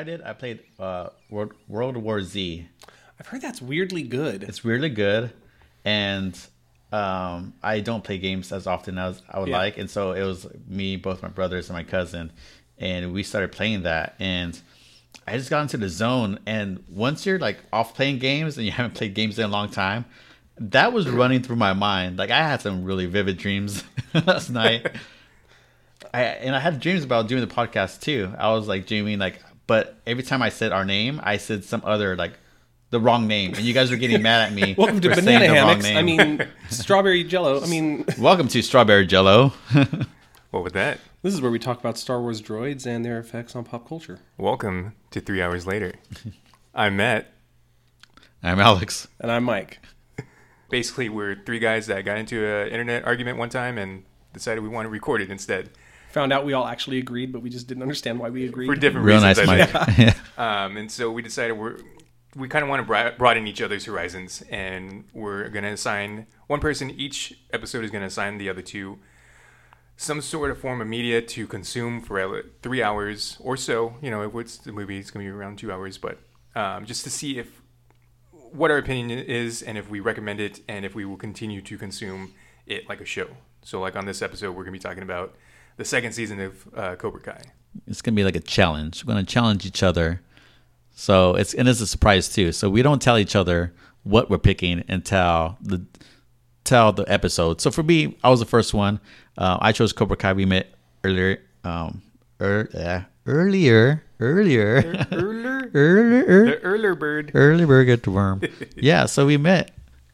I did? I played uh, World, World War Z. I've heard that's weirdly good. It's really good, and um, I don't play games as often as I would Yeah. like, and so it was me, both my brothers, and my cousin, and we started playing that, and I just got into the zone. And once you're like off playing games and you haven't played games in a long time, that was running through my mind. Like I had some really vivid dreams last night. I and I had dreams about doing the podcast too. I was like dreaming like, but every time I said our name, I said some other like the wrong name, and you guys were getting mad at me. Welcome to for saying banana the hammocks. I mean, strawberry jello. I mean, welcome to Strawberry Jello. What with that? this is where we talk about Star Wars droids and their effects on pop culture. Welcome to three hours later. I'm Matt. I'm Alex. And I'm Mike. Basically, we're three guys that got into an internet argument one time and decided we want to record it instead Found out we all actually agreed, but we just didn't understand why we agreed. for different Real reasons. nice, I think. Mike. Um, and so we decided we're we kind of want to broaden each other's horizons, and we're going to assign one person each episode is going to assign the other two some sort of form of media to consume for three hours or so. You know, if it's the movie, it's going to be around two hours, but um, just to see if what our opinion is and if we recommend it and if we will continue to consume it like a show. So, like on this episode, we're going to be talking about the second season of uh, Cobra Kai. it's gonna be like a challenge. We're gonna challenge each other. So it's and it's a surprise too. So we don't tell each other what we're picking until the tell the episode. So for me, I was the first one. Uh, I chose Cobra Kai. We met earlier. Um, er, uh, earlier, earlier, Erler? earlier, The Erler bird. early bird get the worm. yeah, so we met,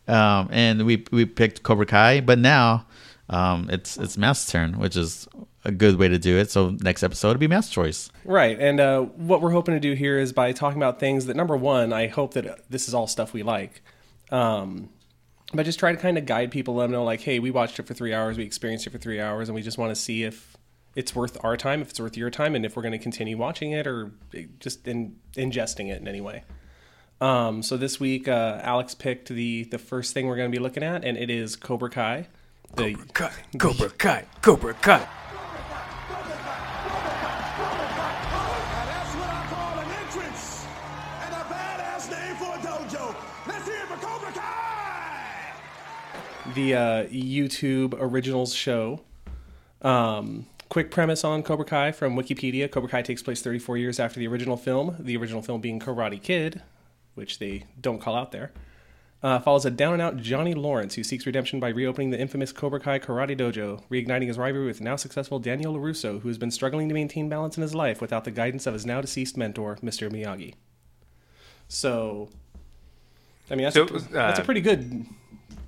um, and we we picked Cobra Kai. But now, um, it's it's Matt's turn, which is a good way to do it. So next episode will be Matt's choice. Right. And uh, what we're hoping to do here is by talking about things that, number one, I hope that uh, this is all stuff we like. Um, but just try to kind of guide people, let them know, like, hey, we watched it for three hours, we experienced it for three hours, and we just want to see if it's worth our time, if it's worth your time, and if we're going to continue watching it or just in, ingesting it in any way. Um, so this week, uh, Alex picked the the first thing we're going to be looking at, and it is Cobra Kai. The, Kai, Cobra Kai, Cobra Kai. The uh, YouTube originals show. Um, quick premise on Cobra Kai from Wikipedia: Cobra Kai takes place 34 years after the original film. The original film being Karate Kid, which they don't call out there. Uh, follows a down and out Johnny Lawrence who seeks redemption by reopening the infamous Cobra Kai Karate Dojo, reigniting his rivalry with now successful Daniel LaRusso, who has been struggling to maintain balance in his life without the guidance of his now deceased mentor, Mr. Miyagi. So, I mean, that's, So, a, that's a uh, pretty good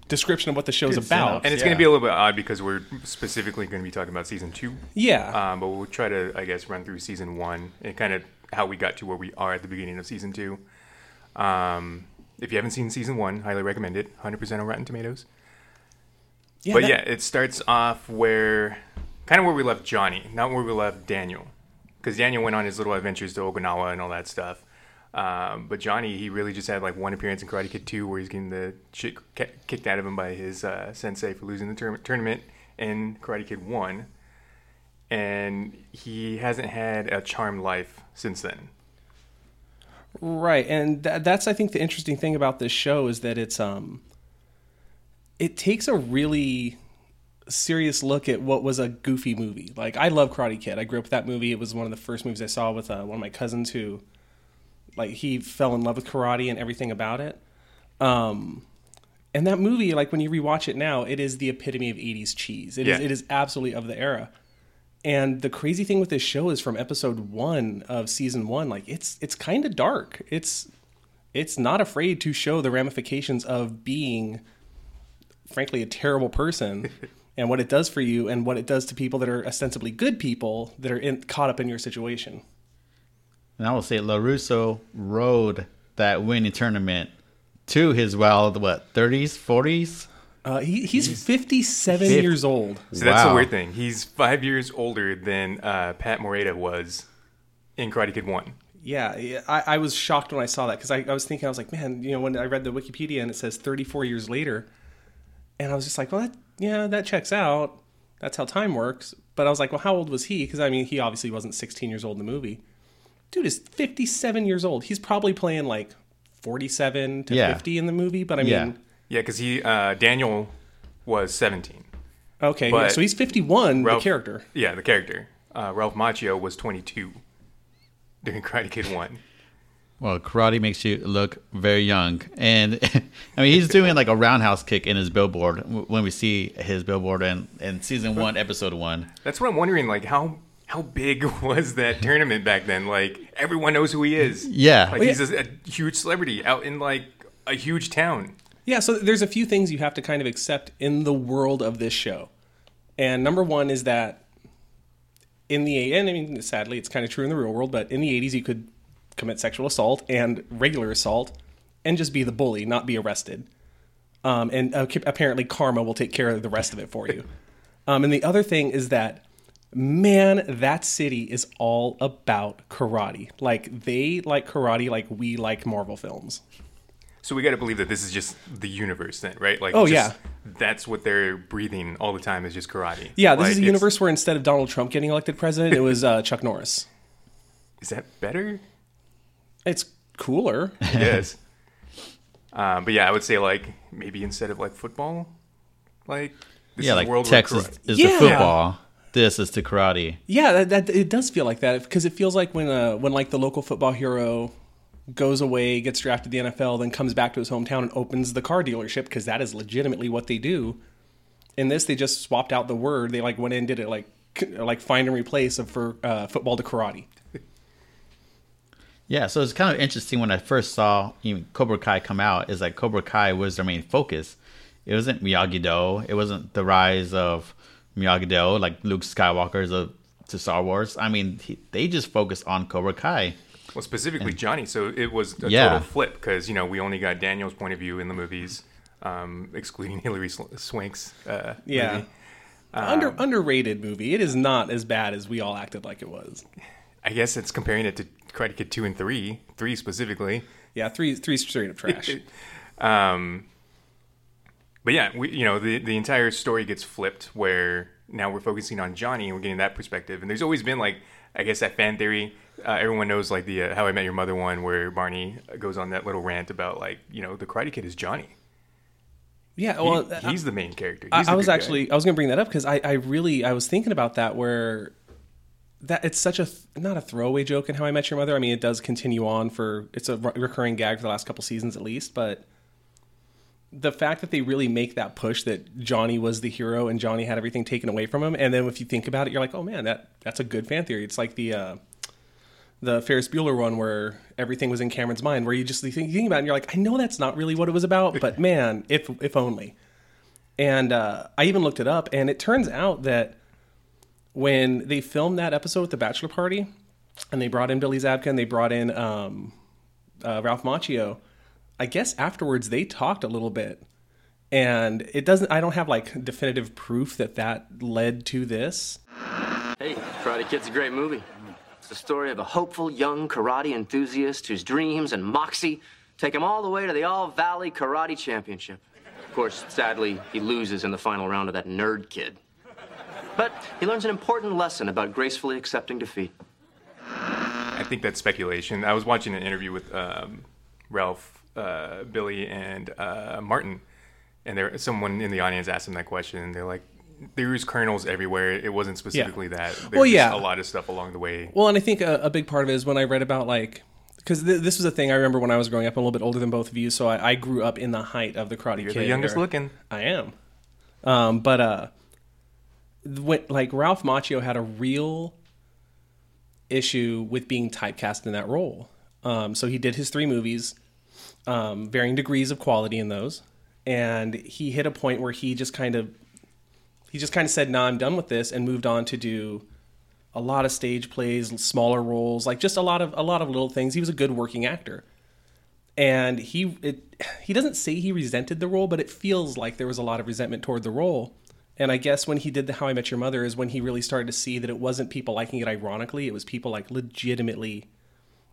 description of what the show's Good about. synopsis. And it's Yeah. going to be a little bit odd because we're specifically going to be talking about season two. Yeah. Um, but we'll try to, I guess, run through season one and kind of how we got to where we are at the beginning of season two. Um, if you haven't seen season one, highly recommend it. 100% on Rotten Tomatoes. yeah, but that- yeah, it starts off where, kind of where we left Johnny, not where we left Daniel. Because Daniel went on his little adventures to Okinawa and all that stuff. Um, but Johnny, he really just had like one appearance in Karate Kid 2 where he's getting the shit kicked out of him by his uh, sensei for losing the tour- tournament in Karate Kid 1. And he hasn't had a charmed life since then. Right, and tha that's I think the interesting thing about this show is that it's um, it takes a really serious look at what was a goofy movie. Like I love Karate Kid. I grew up with that movie. It was one of the first movies I saw with uh, one of my cousins who, like, he fell in love with karate and everything about it. Um, and that movie, like when you rewatch it now, it is the epitome of '80s cheese. It is Yeah. it is absolutely of the era. And the crazy thing with this show is from episode one of season one, like it's it's kind of dark. It's it's not afraid to show the ramifications of being, frankly, a terrible person, and what it does for you, and what it does to people that are ostensibly good people that are in, caught up in your situation. And I will say LaRusso rode that winning tournament to his wild, what, 30s, 40s? Uh, he, he's 57 Fif- years old. So that's the weird thing. He's five years older than uh, Pat Morita was in Karate Kid 1. Yeah, yeah, I, I was shocked when I saw that because I, I was thinking, I was like, man, you know, when I read the Wikipedia and it says 34 years later, And I was just like, well, that, yeah, that checks out. That's how time works. But I was like, well, how old was he? Because I mean, he obviously wasn't 16 years old in the movie. Dude is 57 years old. He's probably playing like 47 to Yeah. 50 in the movie. But I mean, Yeah. Yeah, because he uh, Daniel was 17. okay, But so he's 51, Ralph- the character. Yeah, the character. Uh, Ralph Macchio was 22 during Karate Kid 1. Well, karate makes you look very young, and I mean he's doing like a roundhouse kick in his billboard when we see his billboard in, in season one, episode one. That's what I'm wondering. Like, how how big was that tournament back then? Like, everyone knows who he is. Yeah. like Well, he's a, a huge celebrity out in like a huge town. Yeah, so there's a few things you have to kind of accept in the world of this show. And number one is that in the and I mean sadly it's kind of true in the real world, but in the 80s you could commit sexual assault and regular assault and just be the bully, not be arrested. Um, and uh, apparently karma will take care of the rest of it for you. Um, and the other thing is that man, that city is all about karate. Like they like karate like we like Marvel films. So we got to believe that this is just the universe, then, right? Like, Oh, just- yeah. that's what they're breathing all the time is just karate. Yeah, this Like, is a it's- universe where instead of Donald Trump getting elected president, it was uh, Chuck Norris. Is that better? It's cooler. yes. Um, but yeah, I would say like maybe instead of like football, like this yeah, is a like world Texas karate- is Yeah. the football. This is to karate. yeah, that, that it does feel like that because it feels like when uh, when like the local football hero goes away, gets drafted to the NFL, then comes back to his hometown and opens the car dealership because that is legitimately what they do. In this, they just swapped out the word. They like went in and did it like like find and replace of for uh, football to karate. Yeah, so it's kind of interesting when I first saw even Cobra Kai come out. Is like Cobra Kai was their main focus. It wasn't Miyagi Do. It wasn't the rise of Miyagi Do like Luke Skywalker's of to Star Wars. I mean, he, they just focus on Cobra Kai. well, specifically Johnny. So it was a Yeah. total flip because you know we only got Daniel's point of view in the movies, um, excluding Hilary Swank's. Uh, Yeah. movie. Under underrated movie. It is not as bad as we all acted like it was. I guess it's comparing it to Karate Kid two and three, three specifically. Yeah, three three straight up trash. Um, but yeah, we you know the the entire story gets flipped where now we're focusing on Johnny and we're getting that perspective. And there's always been like I guess that fan theory. Uh, everyone knows like the uh, How I Met Your Mother one where Barney goes on that little rant about like you know the Karate Kid is Johnny. Yeah, He- well, he's the main character. I, I was good guy. actually I was going to bring that up because I, I really I was thinking about that where that it's such a th- not a throwaway joke in How I Met Your Mother. I mean, it does continue on for it's a re- recurring gag for the last couple seasons at least, but the fact that they really make that push that Johnny was the hero and Johnny had everything taken away from him, and then if you think about it, you're like, oh man, that that's a good fan theory. It's like the uh, the Ferris Bueller one where everything was in Cameron's mind, where you just think, think about it and you're like, I know that's not really what it was about, but man, if if only. And uh, I even looked it up, and it turns out that when they filmed that episode with the bachelor party, and they brought in Billy Zabka and they brought in um, uh, Ralph Macchio, I guess afterwards they talked a little bit, and it doesn't. I don't have like definitive proof that that led to this. Hey, Karate Kid's a great movie. It's the story of a hopeful young karate enthusiast whose dreams and moxie take him all the way to the All Valley Karate Championship. Of course, sadly, he loses in the final round of that nerd kid. But he learns an important lesson about gracefully accepting defeat. I think that's speculation. I was watching an interview with um, Ralph, uh, Billy, and uh, Martin, and there someone in the audience asked them that question, and they're like, "There's kernels everywhere. It wasn't specifically that. There's Well, yeah. a lot of stuff along the way." Well, and I think a, a big part of it is when I read about like because th- this was a thing I remember when I was growing up. I'm a little bit older than both of you, so I, I grew up in the height of the Karate You're Kid. the youngest era. looking. I am. Um, but uh, when, like Ralph Macchio had a real issue with being typecast in that role. Um, so he did his three movies, um, varying degrees of quality in those, and he hit a point where he just kind of he just kind of said, "Nah, I'm done with this," and moved on to do a lot of stage plays, smaller roles, like just a lot of a lot of little things. He was a good working actor and he it he doesn't say he resented the role, but it feels like there was a lot of resentment toward the role. And I guess when he did the How I Met Your Mother is when he really started to see that it wasn't people liking it ironically; it was people like legitimately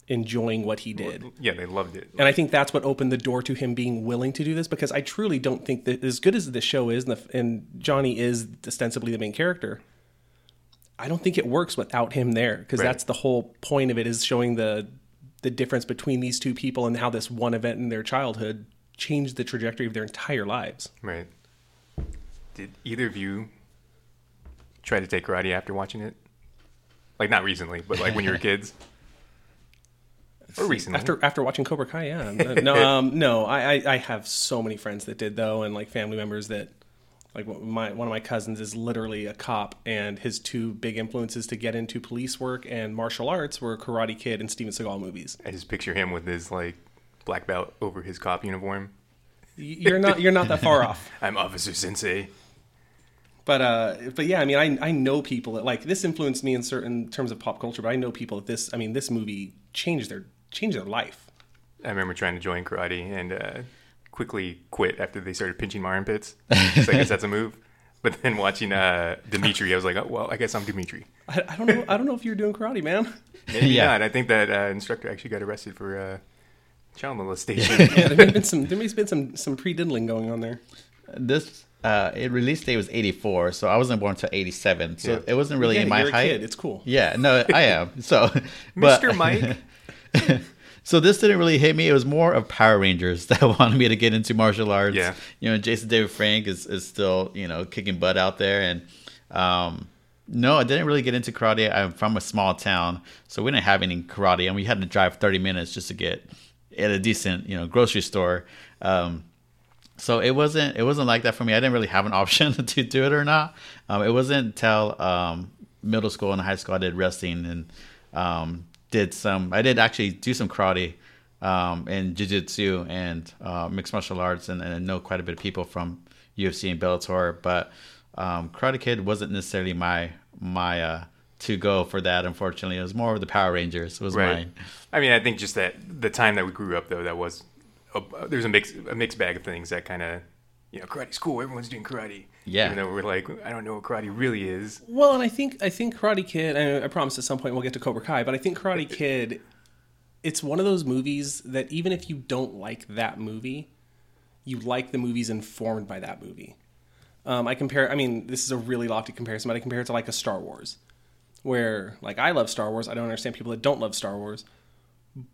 enjoying what he did. Yeah, they loved it. And I think that's what opened the door to him being willing to do this because I truly don't think that as good as the show is and, the, and Johnny is ostensibly the main character, I don't think it works without him there because Right. that's the whole point of it is showing the the difference between these two people and how this one event in their childhood changed the trajectory of their entire lives. Right. Did either of you try to take karate after watching it? Like not recently, but like when you were kids. Or recently. After after watching Cobra Kai, yeah. No, um, no, I, I I have so many friends that did though, and like family members that, like my one of my cousins is literally a cop, and his two big influences to get into police work and martial arts were Karate Kid and Steven Seagal movies. I just picture him with his like black belt over his cop uniform. You're not you're not that far off. I'm Officer Sensei. But uh, but yeah, I mean, I I know people that like this influenced me in certain terms of pop culture, but I know people that this, I mean, this movie changed their changed their life. I remember trying to join karate and uh, quickly quit after they started pinching my armpits. So I guess that's a move. But then watching uh, Demetri, I was like, oh, well, I guess I'm Demetri. I, I don't know I don't know if you're doing karate, man. Maybe Yeah. not. I think that uh, instructor actually got arrested for uh, child molestation. Yeah, there may have been some there may have been some some pre diddling going on there. This uh, it release date was eighty four, so I wasn't born until eighty seven. So Yeah. it wasn't really Yeah, in my you're a height. kid. It's cool. Yeah, no, I am. So, but, Mr. Mike. so this didn't really hit me. It was more of Power Rangers that wanted me to get into martial arts. Yeah. You know, Jason David Frank is, is still, you know, kicking butt out there. And um, no, I didn't really get into karate. I'm from a small town, so we didn't have any karate, and we had to drive 30 minutes just to get at a decent, you know, grocery store. Um, so it wasn't it wasn't like that for me. I didn't really have an option to do it or not. Um, it wasn't until um, middle school and high school I did wrestling and um, did some. I did actually do some karate um, and jiu-jitsu and uh, mixed martial arts, and, and I know quite a bit of people from UFC and Bellator. But um, Karate Kid wasn't necessarily my my uh, to go for that. Unfortunately, it was more of the Power Rangers was Right. mine. I mean, I think just that the time that we grew up, though, that was a, there's a mix a mixed bag of things that kind of you know karate's cool. Everyone's doing karate. Yeah. Even though we're like, I don't know what karate really is. Well, and I think I think Karate Kid. And I promise at some point we'll get to Cobra Kai, but I think Karate Kid. It's one of those movies that even if you don't like that movie, you like the movies informed by that movie. Um, I compare. I mean, this is a really lofty comparison, but I compare it to like a Star Wars, where like I love Star Wars. I don't understand people that don't love Star Wars,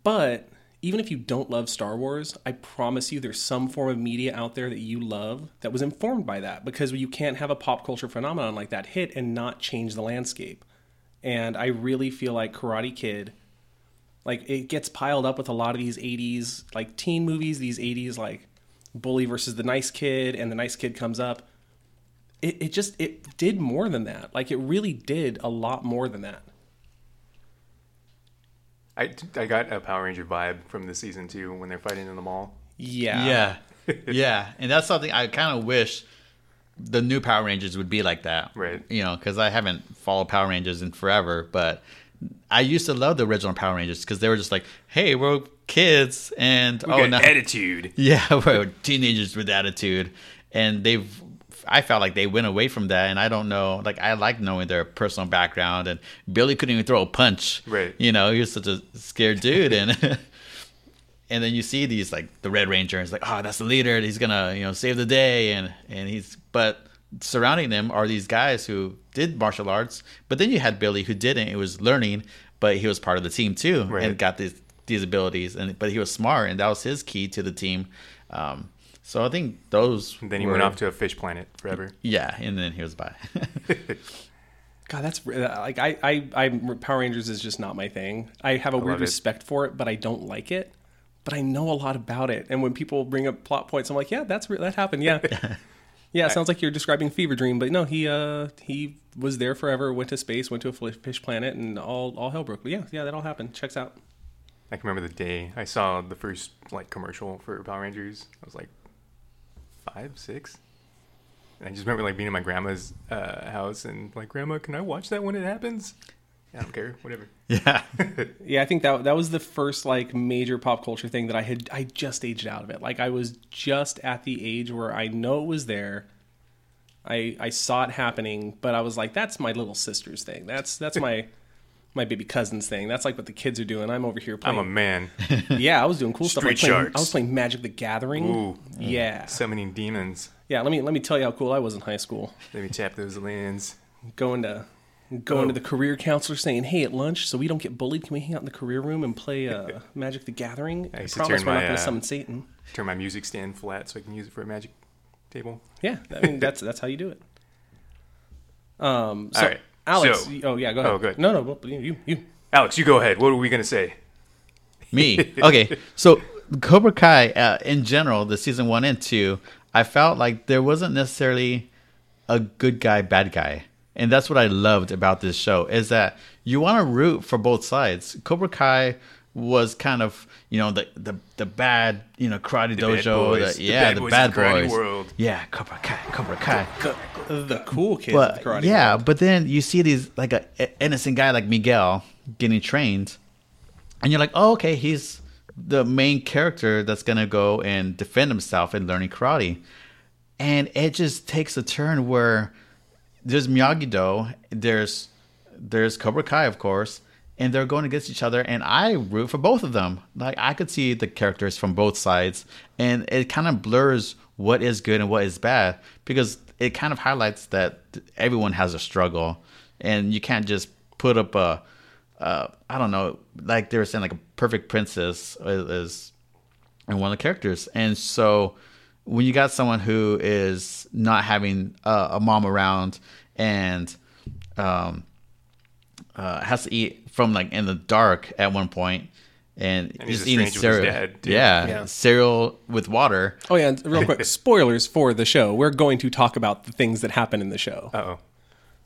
but even if you don't love Star Wars, I promise you there's some form of media out there that you love that was informed by that because you can't have a pop culture phenomenon like that hit and not change the landscape. And I really feel like Karate Kid like it gets piled up with a lot of these 80s like teen movies, these 80s like bully versus the nice kid and the nice kid comes up. It it just it did more than that. Like it really did a lot more than that. I, I got a Power Ranger vibe from the season two when they're fighting in the mall. Yeah. Yeah, yeah, and that's something I kind of wish the new Power Rangers would be like that, Right. You know, because I haven't followed Power Rangers in forever, but I used to love the original Power Rangers because they were just like, "Hey, we're kids," and We oh, got no, attitude. yeah, we're teenagers with attitude, and they've. I felt like they went away from that, and I don't know. Like I like knowing their personal background, and Billy couldn't even throw a punch. Right. You know, he was such a scared dude, and and then you see these like the Red Ranger, and it's like, oh, that's the leader. He's gonna you know save the day, and and he's but surrounding them are these guys who did martial arts, but then you had Billy who didn't. It was learning, but he was part of the team too, Right. and got these these abilities, and but he was smart, and that was his key to the team. Um, so I think those. And then he were- went off to a fish planet forever. yeah, and then he was by. God, that's like I, I, I Power Rangers is just not my thing. I have a weird love it. respect for it, but I don't like it. But I know a lot about it, and when people bring up plot points, I'm like, yeah, that's that happened. Yeah, yeah. It sounds like you're describing Fever Dream, but no, he uh he was there forever. Went to space, went to a fish planet, and all all hell broke. Yeah, yeah, that all happened. Checks out. I can remember the day I saw the first like commercial for Power Rangers. I was like five, six. And I just remember like being in my grandma's uh, house and like, Grandma, can I watch that when it happens? Yeah, I don't care, whatever. yeah, Yeah, I think that that was the first like major pop culture thing that I had I just aged out of it. Like I was just at the age where I know it was there. I I saw it happening, but I was like, that's my little sister's thing. That's that's my my baby cousin's thing. That's like what the kids are doing. I'm over here playing. I'm a man. yeah, I was doing cool stuff. Like Street playing, Sharks. I was playing Magic the Gathering. Ooh. Yeah, Summoning demons. yeah. Let me let me tell you how cool I was in high school. Let me tap those lands. Going to going to Oh. the career counselor saying, "Hey, at lunch, so we don't get bullied, can we hang out in the career room and play uh, Magic the Gathering? I I to promise turn we're not my, going to uh, summon Satan." Turn my music stand flat so I can use it for a magic table. Yeah, I mean that's that's how you do it. Um, so All right. Alex, So- oh yeah, go ahead. Oh, good. No, no, well, you, you, you. Alex, you go ahead. What were we gonna say? Me. Okay. So Cobra Kai, uh, in general, the season one and two, I felt like there wasn't necessarily a good guy, bad guy. And that's what I loved about this show is that you want to root for both sides. Cobra Kai was kind of, you know, the the, the bad, you know, karate bad dojo. boys. the- The yeah, the boys bad of the boys. world. Yeah, Cobra Kai, Cobra Kai. The cool kids But of the karate. yeah, world. but then you see these like a, a innocent guy like Miguel getting trained, and you're like, oh, okay, he's the main character that's gonna go and defend himself and learning karate, and it just takes a turn where there's Miyagi Do, there's there's Cobra Kai, of course, and they're going against each other, and I root for both of them. Like I could see the characters from both sides, and it kind of blurs what is good and what is bad because it kind of highlights that everyone has a struggle, and you can't just put up a uh, I don't know, like they were saying, like a perfect princess is, and one of the characters. And so when you got someone who is not having uh, a mom around and um, uh, has to eat from like in the dark at one point and, And he's just eating estranged with his cereal, dad, yeah, Yeah. cereal with water. Oh yeah, and real quick, spoilers for the show. We're going to talk about the things that happen in the show. Uh oh.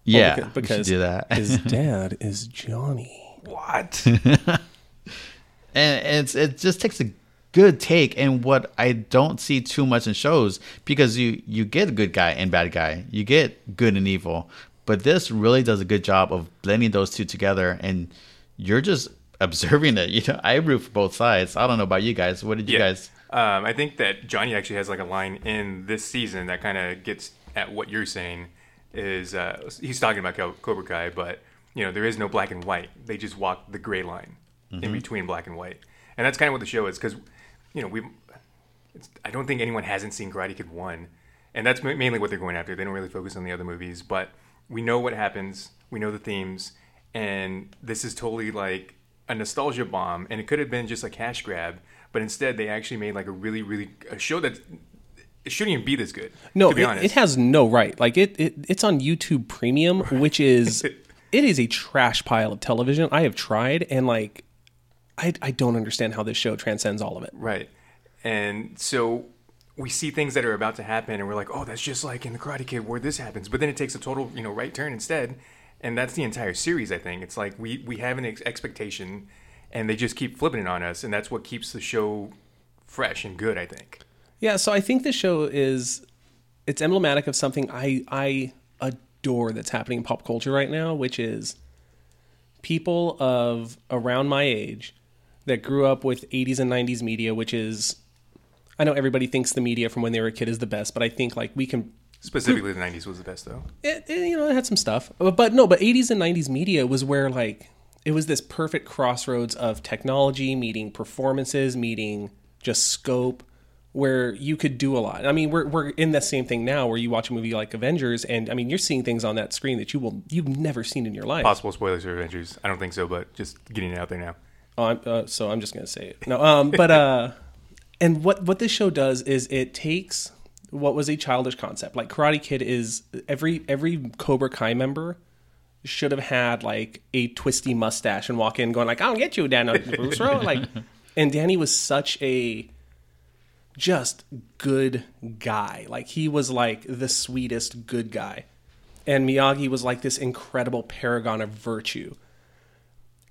Yeah, beca- because do that. his dad is Johnny. What? and it's it just takes a good take and what I don't see too much in shows because you you get a good guy and bad guy, you get good and evil, but this really does a good job of blending those two together, and you're just observing it. You know, I root for both sides. I don't know about you guys. What did you Yeah. guys? Um, I think that Johnny actually has like a line in this season that kind of gets at what you're saying. Is uh, he's talking about Cobra Kai, but you know there is no black and white. They just walk the gray line in between black and white, and that's kind of what the show is. Because you know we, it's, I don't think anyone hasn't seen Karate Kid one, and that's mainly what they're going after. They don't really focus on the other movies, but we know what happens. We know the themes, and this is totally like a nostalgia bomb. And it could have been just a cash grab, but instead they actually made like a really, really a show that it shouldn't even be this good. No, to be it, honest. it has no right. Like it, it, it's on YouTube Premium, which is it is a trash pile of television. I have tried, and like, I, I don't understand how this show transcends all of it. Right. And so we see things that are about to happen and we're like, oh, that's just like in the Karate Kid where this happens. But then it takes a total, you know, right turn instead. And that's the entire series, I think. It's like we, we have an ex- expectation and they just keep flipping it on us. And that's what keeps the show fresh and good, I think. Yeah, so I think the show is it's emblematic of something I I adore that's happening in pop culture right now, which is people of around my age that grew up with 80s and 90s media, which is I know everybody thinks the media from when they were a kid is the best, but I think like we can Specifically, the 90s was the best, though. it, it, you know, it had some stuff, but, but no, but 80s and 90s media was where like it was this perfect crossroads of technology meeting performances, meeting just scope, where you could do a lot. I mean, we're we're in the same thing now, where you watch a movie like Avengers, and I mean, you're seeing things on that screen that you will you've never seen in your life. Possible spoilers for Avengers. I don't think so, but just getting it out there now. Oh, I'm, uh, so I'm just gonna say it. No, um, but uh, and what what this show does is it takes what was a childish concept, like Karate Kid is every every Cobra Kai member should have had like a twisty mustache and walk in going like I'll get you, Dan Russo. like, and Danny was such a just good guy. Like he was like the sweetest good guy. And Miyagi was like this incredible paragon of virtue.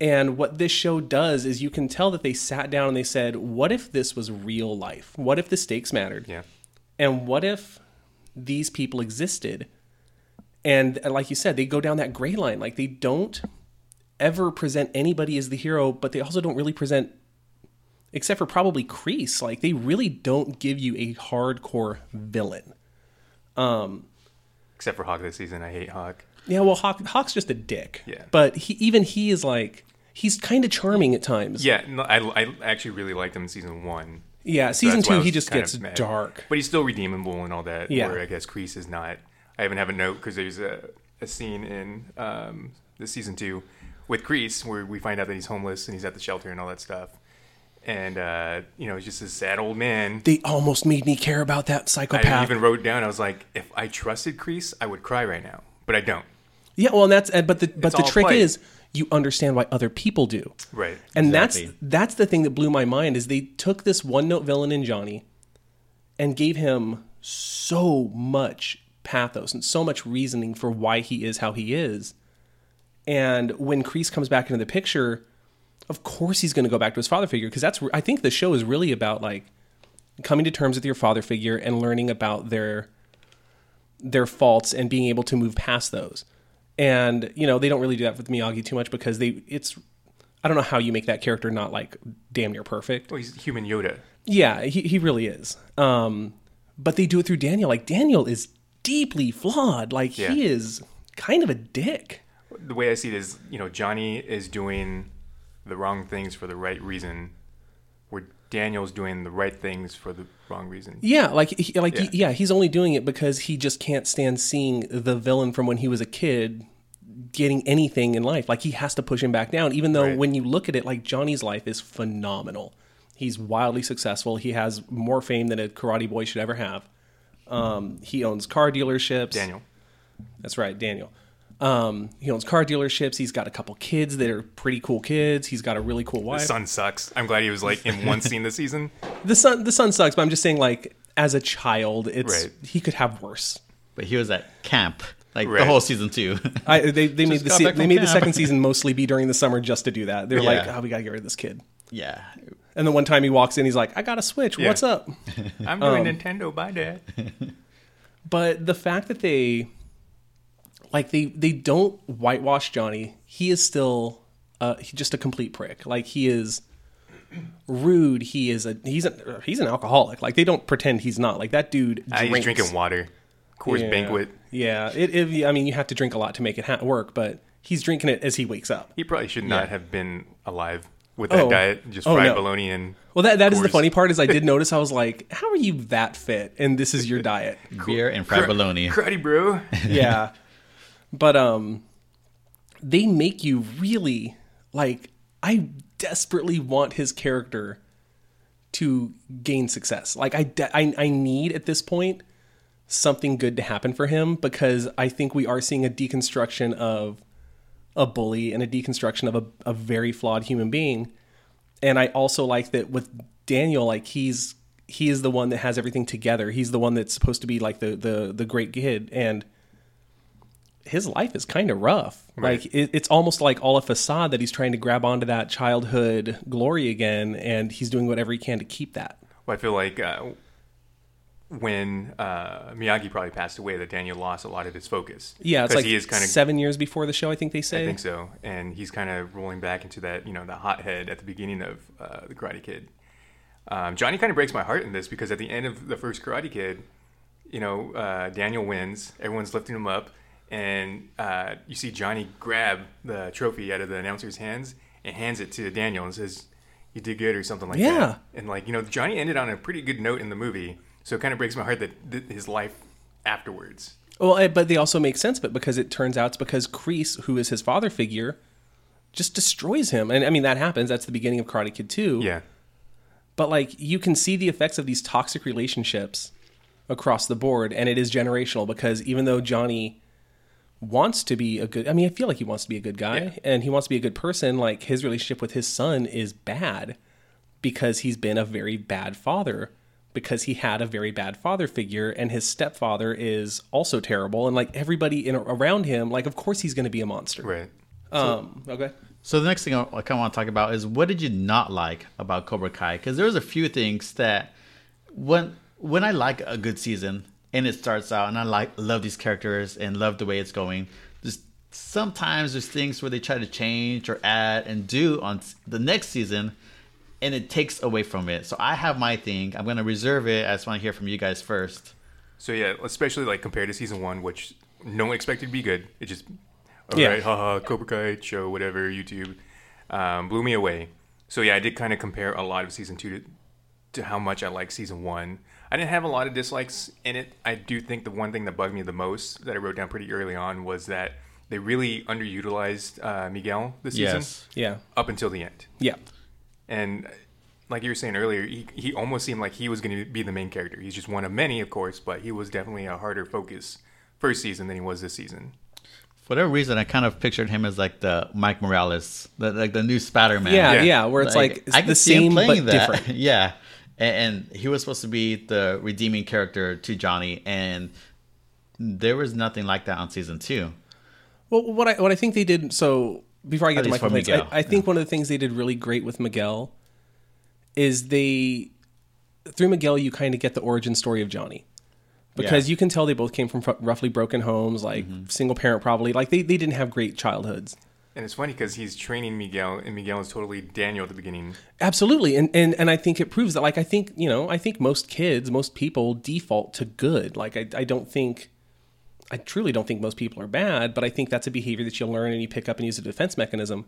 And what this show does is you can tell that they sat down and they said, what if this was real life? What if the stakes mattered? Yeah. And what if these people existed? And uh, like you said, they go down that gray line. Like they don't ever present anybody as the hero, but they also don't really present, except for probably Kreese, like they really don't give you a hardcore villain. Um, except for Hawk this season. I hate Hawk. Yeah, well, Hawk, Hawk's just a dick. Yeah. But he, even he is like, he's kind of charming at times. Yeah, no, I, I actually really liked him in season one. Yeah, season I two, he just gets dark. but he's still redeemable and all that. Yeah. Where I guess Kreese is not. I even have a note because there's a, a scene in um, the season two with Kreese where we find out that he's homeless and he's at the shelter and all that stuff. And uh, you know, he's just a sad old man. They almost made me care about that psychopath. I even wrote down. I was like, if I trusted Kreese, I would cry right now, but I don't. yeah, well, and that's but the but It's the trick play. is you understand why other people do. Right. And Exactly. that's that's the thing that blew my mind is they took this one note villain in Johnny and gave him so much pathos and so much reasoning for why he is how he is. And when Kreese comes back into the picture, of course he's going to go back to his father figure because that's I think the show is really about like coming to terms with your father figure and learning about their their faults and being able to move past those. And you know, they don't really do that with Miyagi too much because they it's I don't know how you make that character not like damn near perfect. Well, he's human Yoda. Yeah, he he really is. Um but they do it through Daniel. Like Daniel is deeply flawed. Like Yeah. he is kind of a dick. the way I see it is, you know, Johnny is doing the wrong things for the right reason, Daniel's doing the right things for the wrong reason. Yeah, like he, like Yeah. yeah. he's only doing it because he just can't stand seeing the villain from when he was a kid getting anything in life. Like he has to push him back down even though Right. when you look at it like Johnny's life is phenomenal. He's wildly successful. He has more fame than a karate boy should ever have. Um, he owns car dealerships. Daniel. That's right, Daniel. Um, he owns car dealerships. He's got a couple kids that are pretty cool kids. He's got a really cool wife. The wife. son sucks. I'm glad he was like in one scene this season. The son, the son sucks, but I'm just saying, like as a child, it's Right. he could have worse. But he was at camp like the whole season two. I, they they made the got se- they from made the second season mostly be during the summer just to do that. They're like, oh, we gotta get rid of this kid. yeah. And then one time he walks in, he's like, I got a switch. Yeah. What's up? I'm doing Um, Nintendo. Bye, Dad. But the fact that they like they they don't whitewash Johnny, he is still uh just a complete prick. Like he is rude. He is a he's a he's an alcoholic. Like they don't pretend he's not. Like that dude Uh, he's drinking water. Coors Yeah. Banquet. Yeah, it, it. I mean, you have to drink a lot to make it ha- work, but he's drinking it as he wakes up. He probably should not have been alive with that Oh. diet. Just Oh, fried no. bologna and Well, that that is the funny part is I did notice I was like, how are you that fit and this is your diet? Beer and fried bologna. Cruddy, bro. yeah, but um, they make you really like. I desperately want his character to gain success. Like I, de- I, I need at this point something good to happen for him because I think we are seeing a deconstruction of a bully and a deconstruction of a, a very flawed human being. And I also like that with Daniel, like he's he is the one that has everything together. He's the one that's supposed to be like the the the great kid, and his life is kind of rough. Right. Like it, it's almost like all a facade that he's trying to grab onto that childhood glory again, and he's doing whatever he can to keep that. Well, I feel like uh, when uh, Miyagi probably passed away, that Daniel lost a lot of his focus. Yeah, it's like he is kind of seven years before the show. I think they say. I think so, and he's kind of rolling back into that, you know, the hothead at the beginning of uh, the Karate Kid. Um, Johnny kind of breaks my heart in this because at the end of the first Karate Kid, you know, uh, Daniel wins. Everyone's lifting him up, and uh, you see Johnny grab the trophy out of the announcer's hands and hands it to Daniel and says, "You did good" or something like that. Yeah. that. And like, you know, Johnny ended on a pretty good note in the movie, so it kind of breaks my heart that th- his life afterwards. Well, but they also make sense of it because it turns out it's because Kreese, who is his father figure, just destroys him. And I mean, that happens. That's the beginning of Karate Kid 2. Yeah. But like, you can see the effects of these toxic relationships across the board. And it is generational because even though Johnny wants to be a good, I mean, I feel like he wants to be a good guy Yeah. and he wants to be a good person, like, his relationship with his son is bad because he's been a very bad father because he had a very bad father figure and his stepfather is also terrible and like everybody in around him like of course he's going to be a monster Right. um okay So the next thing I kind of want to talk about is what did you not like about Cobra Kai? Because there's a few things that when when I like a good season and it starts out and I like love these characters and love the way it's going, just sometimes there's things where they try to change or add and do on the next season, and it takes away from it. So I have my thing. I'm gonna reserve it. I just want to hear from you guys first. So yeah, especially like compared to season one, which no one expected to be good. It just, all right, Yeah. haha, Cobra Kai show, whatever, YouTube, um, blew me away. So yeah, I did kind of compare a lot of season two to, to how much I like season one. I didn't have a lot of dislikes in it. I do think the one thing that bugged me the most that I wrote down pretty early on was that they really underutilized uh, Miguel this season Yes. Yeah. up until the end. Yeah. And uh, like you were saying earlier, he, he almost seemed like he was going to be the main character. He's just one of many, of course, but he was definitely a harder focus first season than he was this season. For whatever reason, I kind of pictured him as like the Mike Morales, the, like the new Spider Man. Yeah, Yeah. yeah, where it's like, it's I the could see him same playing but that. different. yeah, and, and he was supposed to be the redeeming character to Johnny, and there was nothing like that on season two. Well, what I what I think they did so before I get At to my complaints. I, I think one of the things they did really great with Miguel is they through Miguel you kind of get the origin story of Johnny because Yeah. you can tell they both came from fr- roughly broken homes, like Mm-hmm. single parent probably, like they they didn't have great childhoods. And it's funny because he's training Miguel, and Miguel is totally Daniel at the beginning. Absolutely, and, and and I think it proves that. Like I think you know, I think most kids, most people default to good. Like I, I don't think, I truly don't think most people are bad, but I think that's a behavior that you learn and you pick up and use a defense mechanism.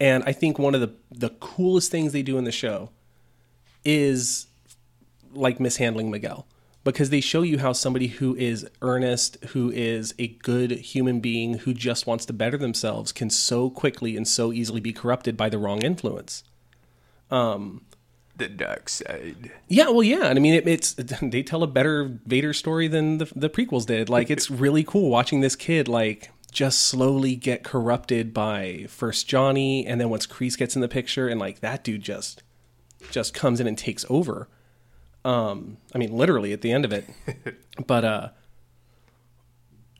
And I think one of the the coolest things they do in the show is like mishandling Miguel because they show you how somebody who is earnest, who is a good human being, who just wants to better themselves can so quickly and so easily be corrupted by the wrong influence. Um, the dark side. Yeah, well, yeah, and I mean, it, it's they tell a better Vader story than the the prequels did. Like, it's really cool watching this kid like just slowly get corrupted by first Johnny, and then once Kreese gets in the picture, and like that dude just just comes in and takes over. Um, I mean, literally at the end of it, but uh,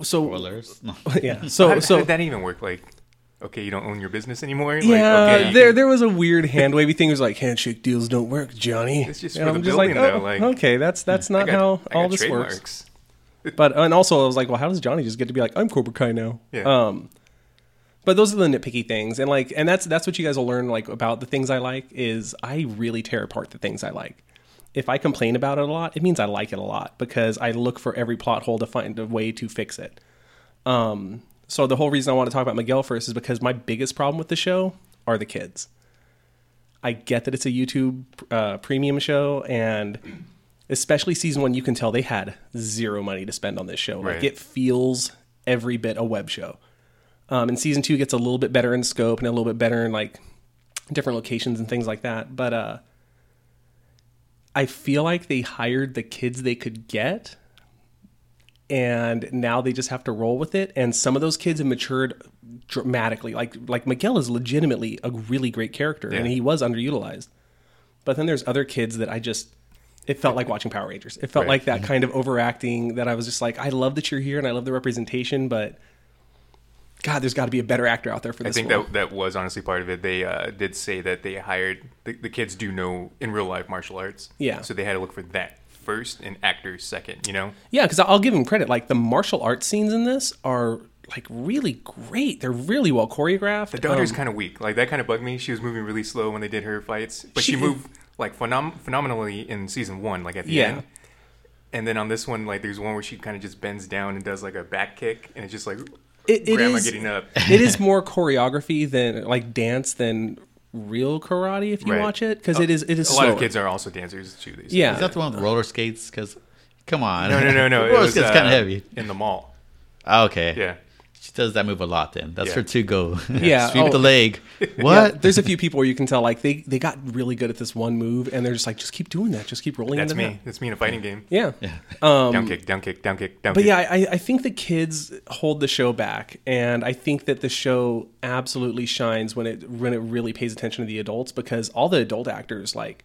so Spoilers. No. yeah, How, so how so did that even work? Like, okay, you don't own your business anymore. yeah, like, okay, there can- there was a weird hand wavy thing. It was like handshake deals don't work, Johnny. It's just And for I'm the building, oh, though, like- okay, that's that's not got- how all this works. But and also I was like, well, how does Johnny just get to be like, I'm Cobra Kai now? Yeah. Um, but those are the nitpicky things, and like, and that's that's what you guys will learn like about the things I like is I really tear apart the things I like. If I complain about it a lot, it means I like it a lot because I look for every plot hole to find a way to fix it. Um, so the whole reason I want to talk about Miguel first is because my biggest problem with the show are the kids. I get that it's a YouTube uh, premium show, and especially season one, you can tell they had zero money to spend on this show. Like it feels every bit a web show. Um, and season two gets a little bit better in scope and a little bit better in like different locations and things like that. But uh, I feel like they hired the kids they could get, and now they just have to roll with it. And some of those kids have matured dramatically. Like like Miguel is legitimately a really great character, and he was underutilized. But then there's other kids that I just it felt like watching Power Rangers. It felt Right. like that mm-hmm. kind of overacting that I was just like, I love that you're here and I love the representation, but God, there's got to be a better actor out there for this. I think one. that that was honestly part of it. They uh, did say that they hired the, the kids do know in real life martial arts. Yeah. So they had to look for that first and actors second. You know. Yeah, because I'll give him credit. Like the martial arts scenes in this are like really great. They're really well choreographed. The daughter's Um, kind of weak. Like that kind of bugged me. She was moving really slow when they did her fights, but she, She- moved like phenom- phenomenally in season one, like at the Yeah. end. And then on this one, like there's one where she kind of just bends down and does like a back kick, and it's just like It- it grandma is- getting up. it is more choreography than like dance than real karate if you Right. watch it because it is it is a lot of slower. kids are also dancers too. These say. Yeah. Is that the one with roller skates? Because, come on. No, no, no, no. it roller was skates uh, kind of heavy. in the mall. Oh, okay. Yeah. She does that move a lot then. That's Yeah. her to go. Yeah, Sweep oh. the leg. Yeah, What? there's a few people where you can tell like they they got really good at this one move and they're just like just keep doing that, just keep rolling That's into me. that. That's me in a fighting game. Yeah. down kick, down kick, down kick, down Um, But kick. yeah, I, I think the kids hold the show back, and I think that the show absolutely shines when it when it really pays attention to the adults because all the adult actors like.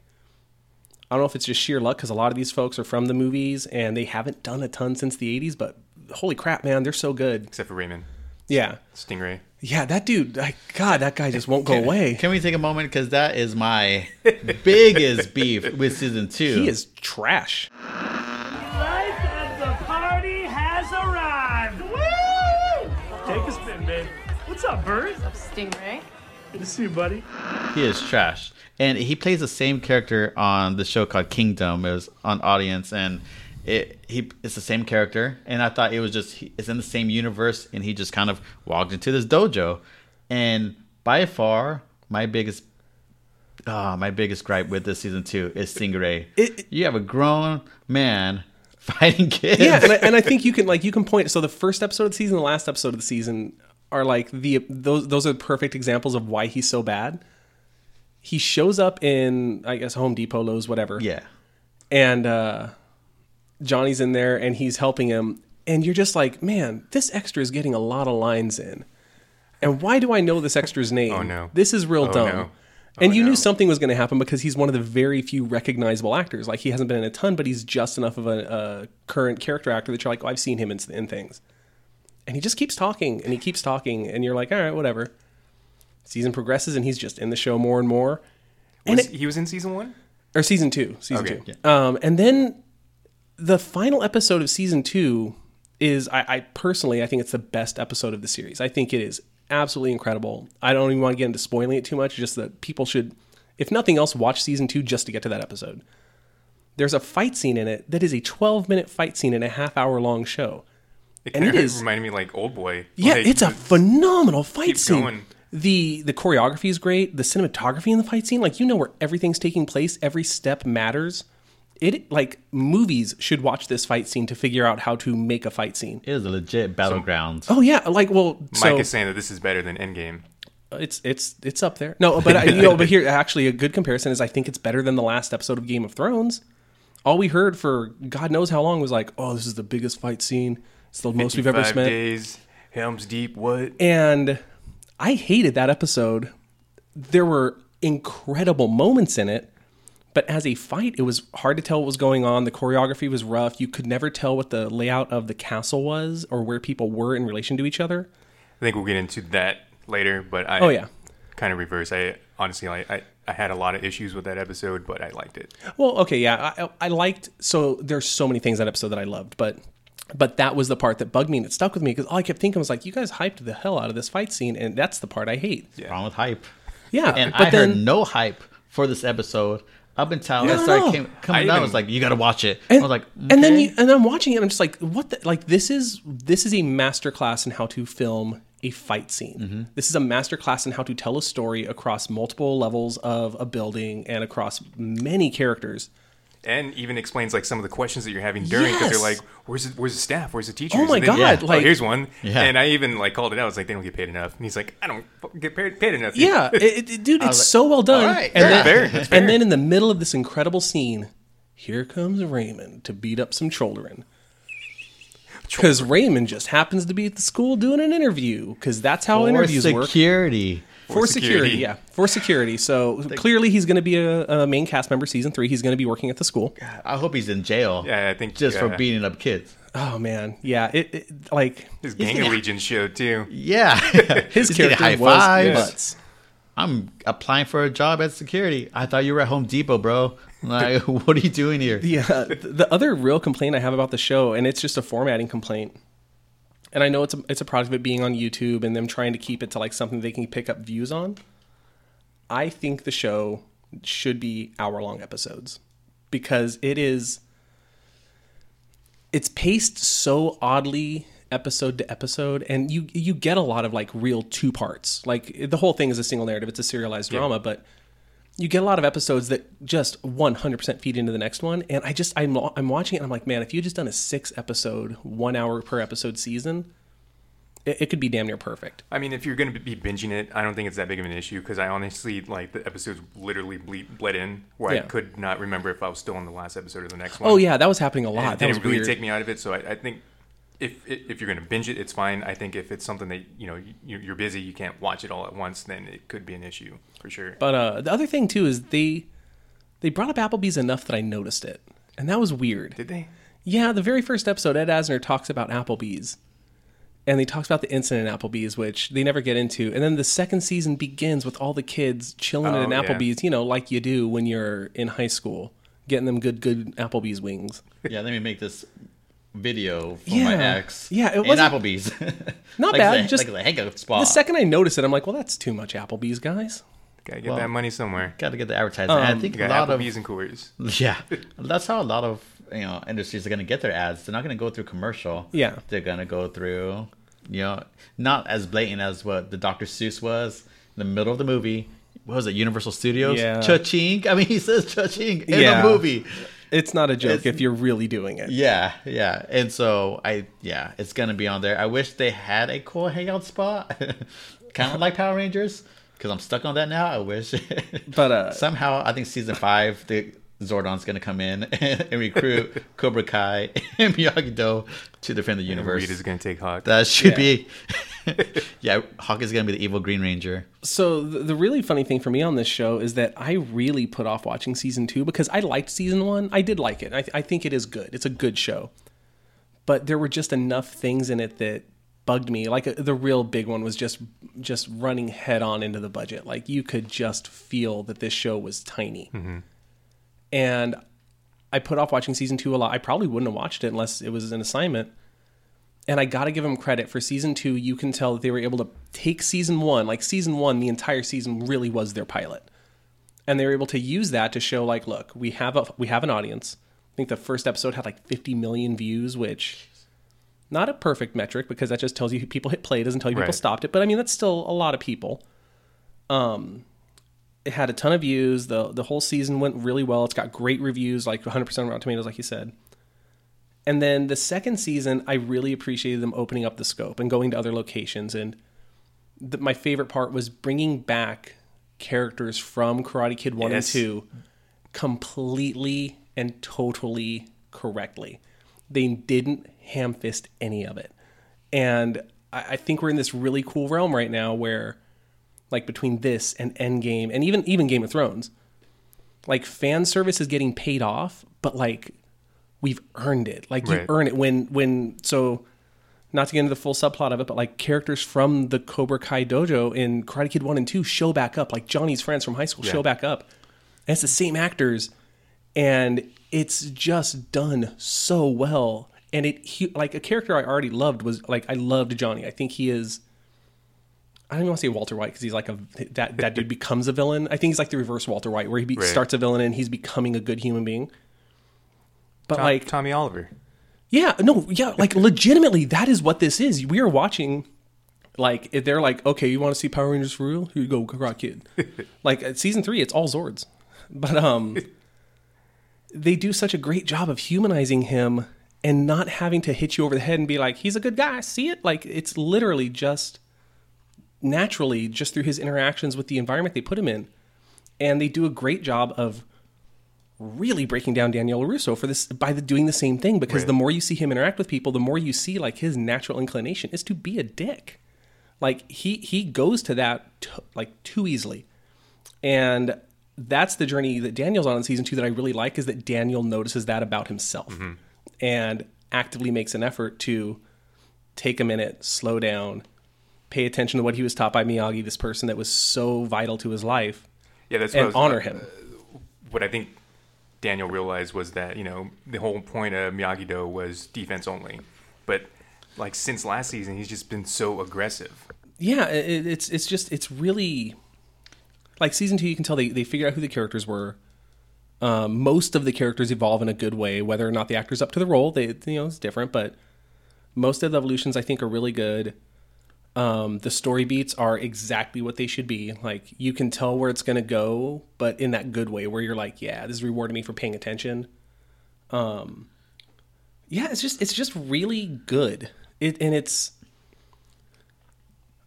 I don't know if it's just sheer luck because a lot of these folks are from the movies and they haven't done a ton since the '80s. But holy crap, man, they're so good. Except for Raymond Yeah, Stingray. yeah, that dude. I, God, that guy just won't go away. Can we take a moment? Because that is my biggest beef with season two. He is trash. Life of the party has arrived. Woo! Take a spin, babe. What's up, Bird? What's up, Stingray. Good to see you, buddy. He is trash. And he plays the same character on the show called Kingdom. It was on Audience, and it he it's the same character, and I thought it was just it's in the same universe, and he just kind of walked into this dojo, and by far my biggest. Ah, my biggest gripe with this season two is Stingray. It- you have a grown man fighting kids. yeah, and I, and I think you can like you can point. So the first episode of the season, the last episode of the season are like the those those are perfect examples of why he's so bad. He shows up in I guess Home Depot, Lowe's, whatever. yeah. and uh, Johnny's in there and he's helping him, and you're just like, man, this extra is getting a lot of lines in. And why do I know this extra's name? Oh, no. This is real Oh, dumb. no. and Oh, you no. knew something was going to happen because he's one of the very few recognizable actors. Like he hasn't been in a ton, but he's just enough of a, a current character actor that you're like, oh, I've seen him in, in things. And he just keeps talking and he keeps talking, and you're like, all right, whatever. Season progresses and he's just in the show more and more. And it- he was in season one. or season two, season Okay. two. Um, and then the final episode of season two is, I, I personally, I think it's the best episode of the series. I think it is absolutely incredible. I don't even want to get into spoiling it too much. Just that people should, if nothing else, watch season two just to get to that episode. There's a fight scene in it that is a 12 minute fight scene in a half hour long show. It And kind it of is- me like Old Boy. Yeah, Like, it's a phenomenal fight scene. going. The the choreography is great. The cinematography in the fight scene, like you know where everything's taking place, every step matters. It like movies should watch this fight scene to figure out how to make a fight scene. It is a legit battleground. Oh yeah, like well, Mike so is saying that this is better than Endgame. it's it's it's up there. No, but I, you know, but here actually a good comparison is I think it's better than the last episode of Game of Thrones. All we heard for God knows how long was like, oh, this is the biggest fight scene. It's the most we've ever spent. days. Helms Deep. What? and I hated that episode. There were incredible moments in it, but as a fight, it was hard to tell what was going on. The choreography was rough. You could never tell what the layout of the castle was or where people were in relation to each other. I think we'll get into that later. But I Oh, yeah. kind of reverse. I honestly I, I I had a lot of issues with that episode, but I liked it. Well, okay, yeah, I, I liked. So there's so many things that episode that I loved, but but that was the part that bugged me and it stuck with me because all I kept thinking was like, you guys hyped the hell out of this fight scene, and that's the part I hate. Yeah, Wrong with hype. Yeah, And I then heard no hype for this episode up until No, it started no. came, coming I out. I even- was like, you got to watch it. and, I was like, and then you, and I'm watching it. and I'm just like, what? The, like this is this is a masterclass in how to film a fight scene. Mm-hmm. This is a masterclass in how to tell a story across multiple levels of a building and across many characters. And even explains like some of the questions that you're having during because Yes. they're like, "Where's the, where's the staff? Where's the teachers?" Oh my then- God, oh, like- here's one. Yeah. And I even like called it out. I was like, "They don't get paid enough." And he's like, "I don't get paid, paid enough." Yeah, it, it- dude, it's like, so well done. all right, and, yeah. then, Fair, fair. and then in the middle of this incredible scene, here comes Raymond to beat up some children. Because Raymond just happens to be at the school doing an interview. Because that's how For interviews work. security. For security. security. yeah, for security. So clearly, he's going to be a, a main cast member. Season three, he's going to be working at the school. I hope he's in jail. Yeah, I think just for beating up kids. Oh man, yeah. It, it like His Gang of Legion show too. Yeah, his character high was fives. nuts. I'm applying for a job at security. I thought you were at Home Depot, bro. Like, what are you doing here? Yeah, the other real complaint I have about the show, and it's just a formatting complaint. And I know it's a, it's a product of it being on YouTube and them trying to keep it to like something they can pick up views on. I think the show should be hour long episodes because it is it's paced so oddly episode to episode and you you get a lot of like real two parts. Like the whole thing is a single narrative. It's a serialized drama but you get a lot of episodes that just 100% feed into the next one and i just i'm, I'm watching it and i'm like man if you just done a six episode one hour per episode season it, it could be damn near perfect I mean, if you're going to be binging it, I don't think it's that big of an issue because I honestly like the episodes literally bleed, bled in where Yeah. I could not remember if I was still on the last episode or the next oh, one. oh yeah that was happening a lot it that was didn't really weird take me out of it. So I, I think if if you're going to binge it, it's fine. I think if it's something that you know you- you're busy, you can't watch it all at once, then it could be an issue for sure. But uh, the other thing too is they they brought up Applebee's enough that I noticed it, and that was weird. Did they? Yeah, the very first episode, Ed Asner talks about Applebee's, and he talks about the incident at Applebee's, which they never get into. And then the second season begins with all the kids chilling at Oh, an yeah. Applebee's, you know, like you do when you're in high school, getting them good, good Applebee's wings. Yeah, let me make this video for Yeah. my ex. Yeah, it in wasn't- Applebee's. Not like bad, The, just- like the hangout spot. The second I noticed it, I'm like, well, that's too much Applebee's, guys. Gotta get Well, that money somewhere. Got to get the advertising. And I um, think You a lot Applebee's of and Coors. yeah, that's how a lot of you know industries are going to get their ads. They're not going to go through commercial. Yeah. they're going to go through, you know, not as blatant as what the Dr. Seuss was in the middle of the movie. What was it? Universal Studios. Yeah. Cha-ching. I mean, he says cha-ching in Yeah. the movie. It's not a joke It's- if you're really doing it. Yeah, yeah. And so I yeah, it's gonna be on there. I wish they had a cool hangout spot. kind of like Power Rangers. Because I'm stuck on that now. I wish. But, uh, somehow I think season five the Zordon's gonna come in and, recruit Cobra Kai and Miyagi Do to defend the And universe. Reed is going to take Hawk. that should Yeah. be Yeah, Hawk is gonna be the evil Green Ranger. So the, the really funny thing for me on this show is that I really put off watching season two because I liked season one. I did like it. I, I think it is good. It's a good show, but there were just enough things in it that bugged me. Like uh, the real big one was just just running head on into the budget. Like you could just feel that this show was tiny, and I put off watching season two a lot. I probably wouldn't have watched it unless it was an assignment and I got to give them credit for season two. You can tell that they were able to take season one, like season one, the entire season really was their pilot, and they were able to use that to show, like, look, we have a we have an audience. I think the first episode had like 50 million views, which not a perfect metric because that just tells you people hit play, doesn't tell you people Right. stopped it, but I mean that's still a lot of people. Um, it had a ton of views. the The whole season went really well. It's got great reviews, like 100 percent Rotten Tomatoes, like you said. And then the second season, I really appreciated them opening up the scope and going to other locations. And the, my favorite part was bringing back characters from Karate Kid 1 Yes. and 2 completely and totally correctly. They didn't ham fist any of it. And I, I think we're in this really cool realm right now where, like, between this and Endgame and even, even Game of Thrones, like, fan service is getting paid off, but like, we've earned it. Like you Right. earn it when when so not to get into the full subplot of it, but like characters from the Cobra Kai dojo in Karate Kid 1 and 2 show back up. Like Johnny's friends from high school show back up. And it's the same actors and it's just done so well. And it he, like a character I already loved was like I loved Johnny. I think he is I don't even want to say Walter White because he's like a that that dude becomes a villain. I think he's like the reverse Walter White, where he be, Right. starts a villain and he's becoming a good human being. But Tom- like, Tommy Oliver. yeah, no, yeah, like legitimately, that is what this is. We are watching, like, if they're like, okay, you want to see Power Rangers for real? Here you go, Karate Kid. like at season three, it's all Zords, but um, they do such a great job of humanizing him and not having to hit you over the head and be like, he's a good guy. See it? Like it's literally just naturally just through his interactions with the environment they put him in, and they do a great job of really breaking down Daniel LaRusso for this by the, doing the same thing because Right. the more you see him interact with people, the more you see like his natural inclination is to be a dick. Like he he goes to that t- like too easily, and that's the journey that Daniel's on in season two that I really like is that Daniel notices that about himself mm-hmm. and actively makes an effort to take a minute, slow down, pay attention to what he was taught by Miyagi, this person that was so vital to his life, Yeah, that's what and was- honor him. What I think Daniel realized was that you know the whole point of Miyagi Do was defense only, but like since last season, he's just been so aggressive. yeah it, it's it's just it's really like season two you can tell they, they figure out who the characters were um, most of the characters evolve in a good way whether or not the actor's up to the role they you know it's different but most of the evolutions i think are really good um, the story beats are exactly what they should be like you can tell where it's going to go but in that good way where you're like yeah this is rewarding me for paying attention um, yeah it's just it's just really good it and it's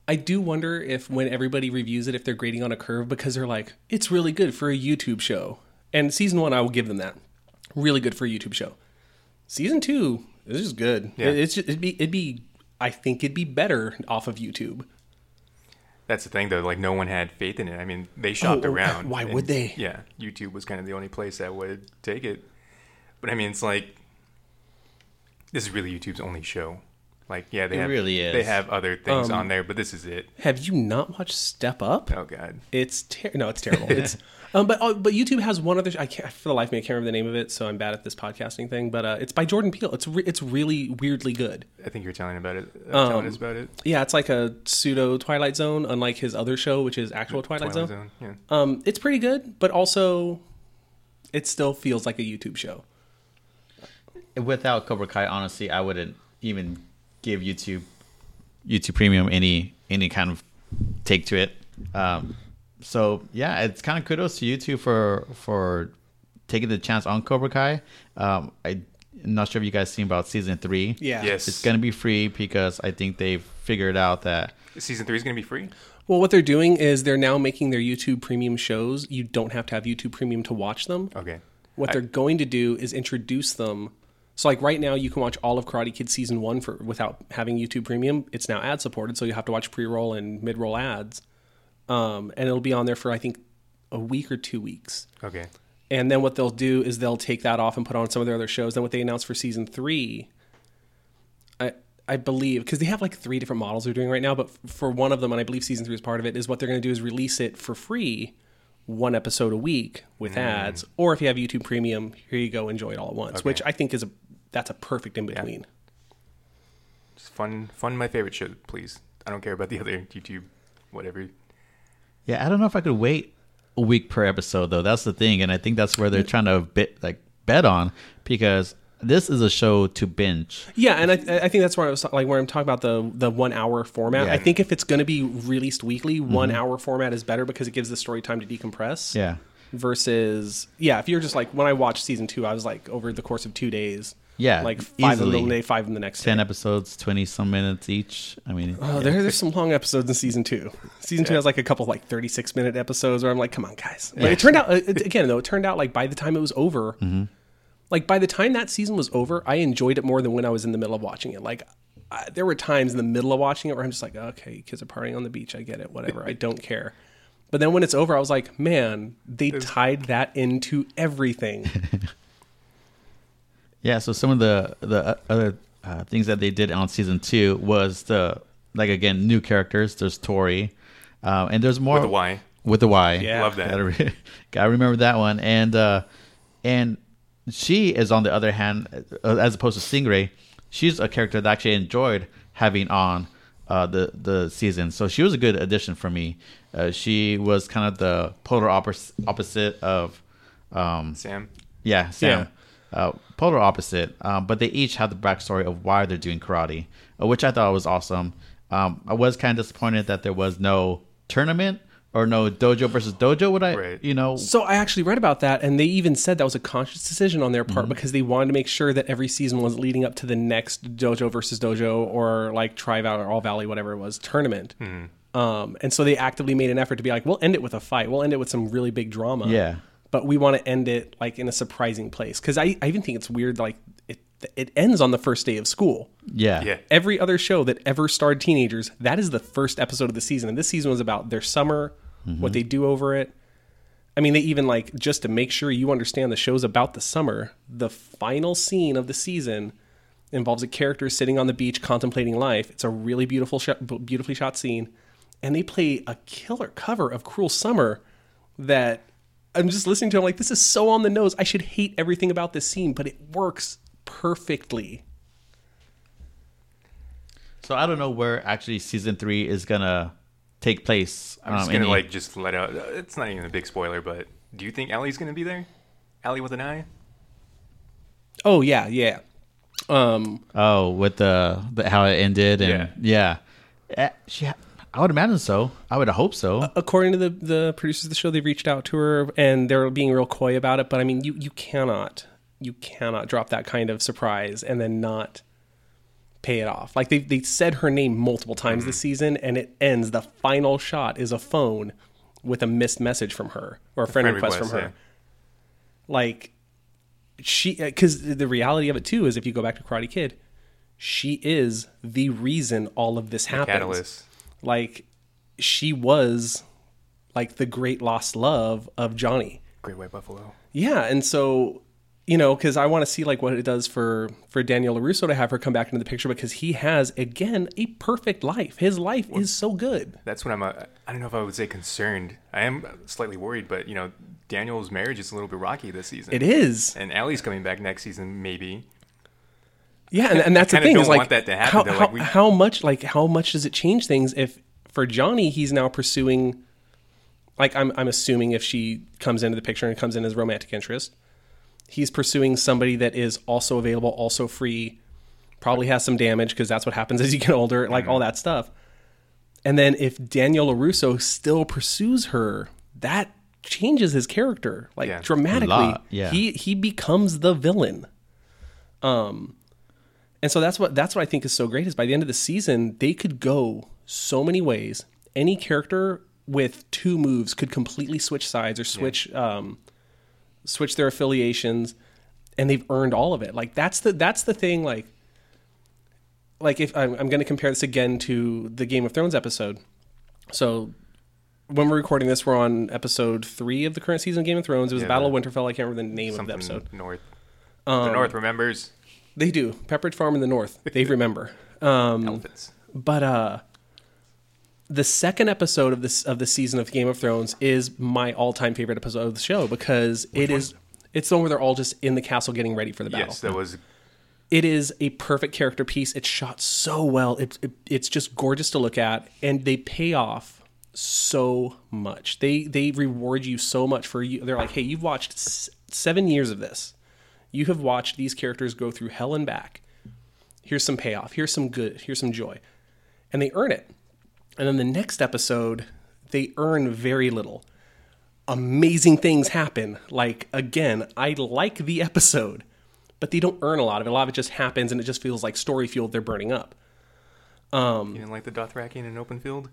I do wonder if when everybody reviews it, if they're grading on a curve because they're like, it's really good for a YouTube show. And season one, I will give them that. Really good for a YouTube show. Season two is just good. Yeah. It- It's just, it'd be it'd be I think it'd be better off of YouTube. That's the thing, though. Like no one had faith in it. I mean, they shopped Oh, oh, around. why and, would they? Yeah, YouTube was kind of the only place that would take it. But I mean, it's like this is really YouTube's only show. Like, yeah, they It have really is. They have other things Um, on there, but this is it. Have you not watched Step Up? Oh God, It's ter- no, it's terrible. It's um, but oh, but YouTube has one other. I can't for the life of me, I can't remember the name of it, so I'm bad at this podcasting thing. But uh, it's by Jordan Peele. It's re- it's really weirdly good. I think you're telling about it. Uh, telling Um, us about it. Yeah, it's like a pseudo Twilight Zone, unlike his other show, which is actual Twilight, Zone. Yeah. Um, it's pretty good, but also it still feels like a YouTube show. without Cobra Kai, honestly, I wouldn't even give YouTube YouTube Premium any any kind of take to it. Um, so yeah, it's kind of kudos to YouTube for for taking the chance on Cobra Kai. Um, I'm not sure if you guys seen about season three. Yeah. Yes. It's gonna be free because I think they've figured out that Season three is going to be free. Well, what they're doing is they're now making their YouTube Premium shows. You don't have to have YouTube Premium to watch them. Okay. What they're going to do is introduce them. So, like right now, you can watch all of Karate Kid season one for without having YouTube Premium. It's now ad supported, so you have to watch pre-roll and mid-roll ads, um, and it'll be on there for I think a week or two weeks. Okay. And then what they'll do is they'll take that off and put on some of their other shows. Then what they announced for season three, I I believe because they have like three different models they're doing right now, but f- for one of them, and I believe season three is part of it, is what they're going to do is release it for free, one episode a week with ads. Or if you have YouTube Premium, here you go, enjoy it all at once. Which I think is a that's a perfect in between. Just fun, fun. My favorite show, please. I don't care about the other YouTube, whatever. Yeah, I don't know if I could wait a week per episode though. That's the thing, and I think that's where they're mm. trying to bit like bet on because this is a show to binge. Yeah, and I, I think that's where I was like where I'm talking about the the one hour format. Yeah. I think if it's going to be released weekly, mm-hmm. one hour format is better because it gives the story time to decompress. Yeah, versus yeah if you're just like when i watched season two i was like over the course of two days Yeah, like five in easily. the day five in the next ten day. episodes, twenty some minutes each. I mean, oh there, there's some long episodes in season two. Season two has like a couple like 36 minute episodes where i'm like come on guys. But it turned out uh, it, again though it turned out like by the time it was over Mm-hmm. like by the time that season was over i enjoyed it more than when i was in the middle of watching it. Like I, there were times in the middle of watching it where i'm just like okay kids are partying on the beach. I get it. Whatever. I don't care. But then when it's over i was like man they tied that into everything Yeah, so some of the the uh, other uh, things that they did on season two was the like again new characters. There's Tori, um, and there's more With the Y. With the Y, Yeah. Love that. Gotta, re- gotta remember that one. And uh, and she is on the other hand, uh, as opposed to Stingray, she's a character that I actually enjoyed having on uh, the the season. So she was a good addition for me. Uh, she was kind of the polar oppos- opposite of um, Sam. yeah, Sam. Uh, polar opposite, um, but they each have the backstory of why they're doing karate, uh, which I thought was awesome. Um, I was kind of disappointed that there was no tournament or no dojo versus dojo. Would I, Right. you know, So I actually read about that, and they even said that was a conscious decision on their part because they wanted to make sure that every season was leading up to the next dojo versus dojo or like Tri Valley or All Valley, whatever it was, tournament. Um, and so they actively made an effort to be like, we'll end it with a fight. We'll end it with some really big drama. Yeah. But we want to end it like in a surprising place because I, I even think it's weird like it it ends on the first day of school yeah, Yeah. every other show that ever starred teenagers, that is the first episode of the season. And this season was about their summer, mm-hmm. what they do over it. I mean, they even like just to make sure you understand the show's about the summer. The final scene of the season involves a character sitting on the beach contemplating life. It's a really beautiful, shot, beautifully shot scene, and they play a killer cover of "Cruel Summer" that I'm just listening to. I'm like, this is so on the nose. I should hate everything about this scene, but it works perfectly. So I don't know where actually season three is gonna take place. I'm just um, gonna any- like just let out. It's not even a big spoiler, but do you think Ali's gonna be there? Ellie with an eye. Oh yeah, yeah. Um, oh with the, the how it ended and yeah, yeah. she. I would imagine so. I would hope so. according to the the producers of the show, they reached out to her and they're being real coy about it. But I mean, you you cannot you cannot drop that kind of surprise and then not pay it off. Like they they said her name multiple times this season, and it ends. The final shot is a phone with a missed message from her or a friend, friend request, request, from her. yeah. Like she, uh, because the reality of it too is, if you go back to Karate Kid, she is the reason all of this happens Catalyst. Like she was like the great lost love of Johnny. Great White Buffalo. Yeah, and so you know, because I want to see like what it does for for Daniel LaRusso to have her come back into the picture because he has again a perfect life. His life is so good. That's what I'm. Uh, I don't know if I would say concerned. I am slightly worried, but you know, Daniel's marriage is a little bit rocky this season. It is. And Ali's coming back next season, maybe. Yeah, and, and that's the thing don't is like want that to happen, how, though. how, Like, we- how much like how much does it change things if for Johnny he's now pursuing like I'm I'm assuming if she comes into the picture and comes in as romantic interest, he's pursuing somebody that is also available, also free, probably has some damage because that's what happens as you get older, like all that stuff. And then if Daniel LaRusso still pursues her, that changes his character like Yeah. dramatically. yeah. He he becomes the villain. Um and so that's what that's what I think is so great is by the end of the season they could go so many ways. Any character with two moves could completely switch sides or switch um switch their affiliations and they've earned all of it. Like that's the that's the thing like like if I'm, I'm going to compare this again to the Game of Thrones episode. So when we're recording this, we're on episode three of the current season of Game of Thrones. It was Yeah, Battle of Winterfell. I can't remember the name of the episode. north. Um, the north remembers They do Pepperidge Farm in the North. They remember. Um, elephants. but uh, the second episode of this of the season of Game of Thrones is my all time favorite episode of the show because it is it's the one where they're all just in the castle getting ready for the battle. Yes, that was it is a perfect character piece. It's shot so well. It, it, it's just gorgeous to look at, and they pay off so much. They they reward you so much for you. They're like, hey, you've watched s- seven years of this. You have watched these characters go through hell and back. Here's some payoff. Here's some good. Here's some joy, and they earn it. And then the next episode, they earn very little. Amazing things happen. Like again, I like the episode but they don't earn a lot of it. A lot of it just happens, and it just feels like story fuel they're burning up. you didn't like the Dothraki in an open field.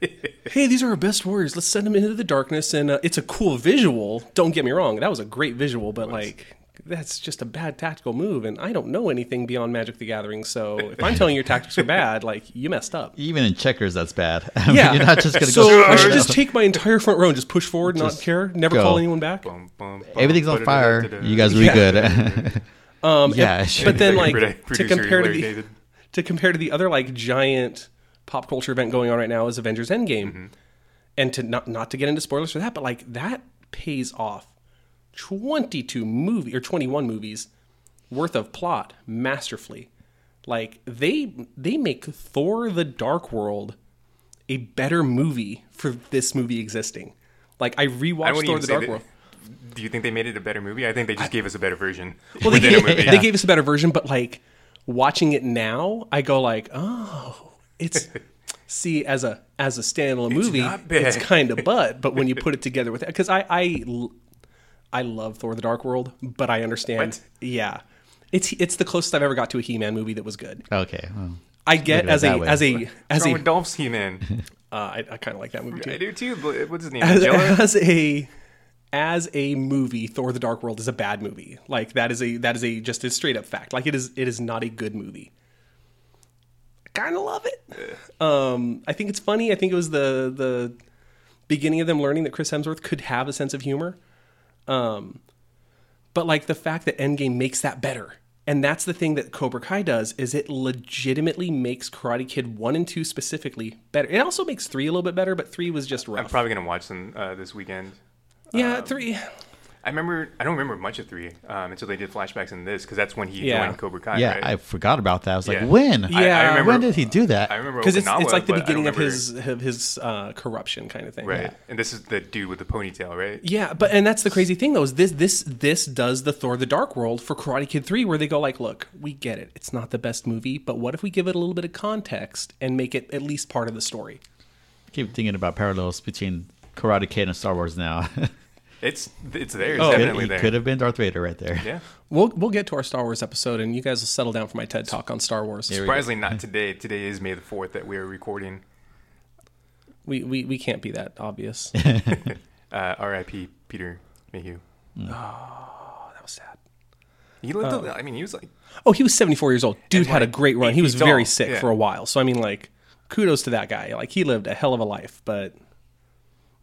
Hey, these are our best warriors. Let's send them into the darkness, and uh, it's a cool visual. Don't get me wrong, that was a great visual, but like that's just a bad tactical move, and I don't know anything beyond Magic: The Gathering. So if I'm telling you your tactics are bad, like you messed up. Even in checkers, that's bad. I mean, Yeah, you're not just gonna so go. I should just take my entire front row and just push forward, not care, never go. call anyone back. Boom, boom, boom, Everything's on fire. You guys will be good. Um, Yeah, and- but then like to compare to the to compare to the other like giant pop culture event going on right now is Avengers Endgame, Mm-hmm. and to not not to get into spoilers for that, but like that pays off. Twenty two movie or twenty one movies worth of plot masterfully. Like they they make Thor: The Dark World a better movie for this movie existing. Like I I rewatched wouldn't Thor: The Dark that- World. Do you think they made it a better movie? I think they just gave us a better version Well, they gave, they gave us a better version, but like watching it now, I go like, oh, it's see as a as a standalone movie, not bad. it's kind of butt. But when you put it together with because I I l- I love Thor: The Dark World, but I understand, What? yeah, it's it's the closest I've ever got to a He Man movie that was good. okay. well, I get Look at it as a as a as a with Dolph's He-Man? uh, I, I kind of like that movie too. I do too. But what's his name? as, as a as a movie, Thor: The Dark World is a bad movie. Like that is a that is a just a straight up fact. Like it is it is not a good movie. I kind of love it. Um, I think it's funny. I think it was the the beginning of them learning that Chris Hemsworth could have a sense of humor. Um, but like the fact that Endgame makes that better. And that's the thing that Cobra Kai does is it legitimately makes Karate Kid 1 and 2 specifically better. It also makes 3 a little bit better, but 3 was just rough. I'm probably gonna watch them uh, this weekend. Yeah, three. I remember. I don't remember much of three um, until they did flashbacks in this because that's when he Yeah. joined Cobra Kai. yeah, right? I forgot about that. I was like, Yeah. when? I- I Yeah. remember, when did he do that? I remember Because it's, it's like the but I don't beginning of his of his uh, corruption kind of thing. right. Yeah. And this is the dude with the ponytail, right? Yeah, but and that's the crazy thing though is this this this does the Thor: The Dark World for Karate Kid Three, where they go like, look, we get it, it's not the best movie, but what if we give it a little bit of context and make it at least part of the story? keep thinking about parallels between Karate Kid and Star Wars now. It's it's there. It's Oh, definitely he there. could have been Darth Vader right there. Yeah. We'll we'll get to our Star Wars episode, and you guys will settle down for my TED talk on Star Wars. Surprisingly, not today. Today is May the fourth that we are recording. We, we we can't be that obvious. Uh, R.I.P. Peter Mayhew. Oh that was sad. He lived. a- I mean, he was like Oh, he was 74 years old. Dude And, had a great run. He was feet very tall. sick Yeah. for a while. So I mean, like, kudos to that guy. Like he lived a hell of a life, but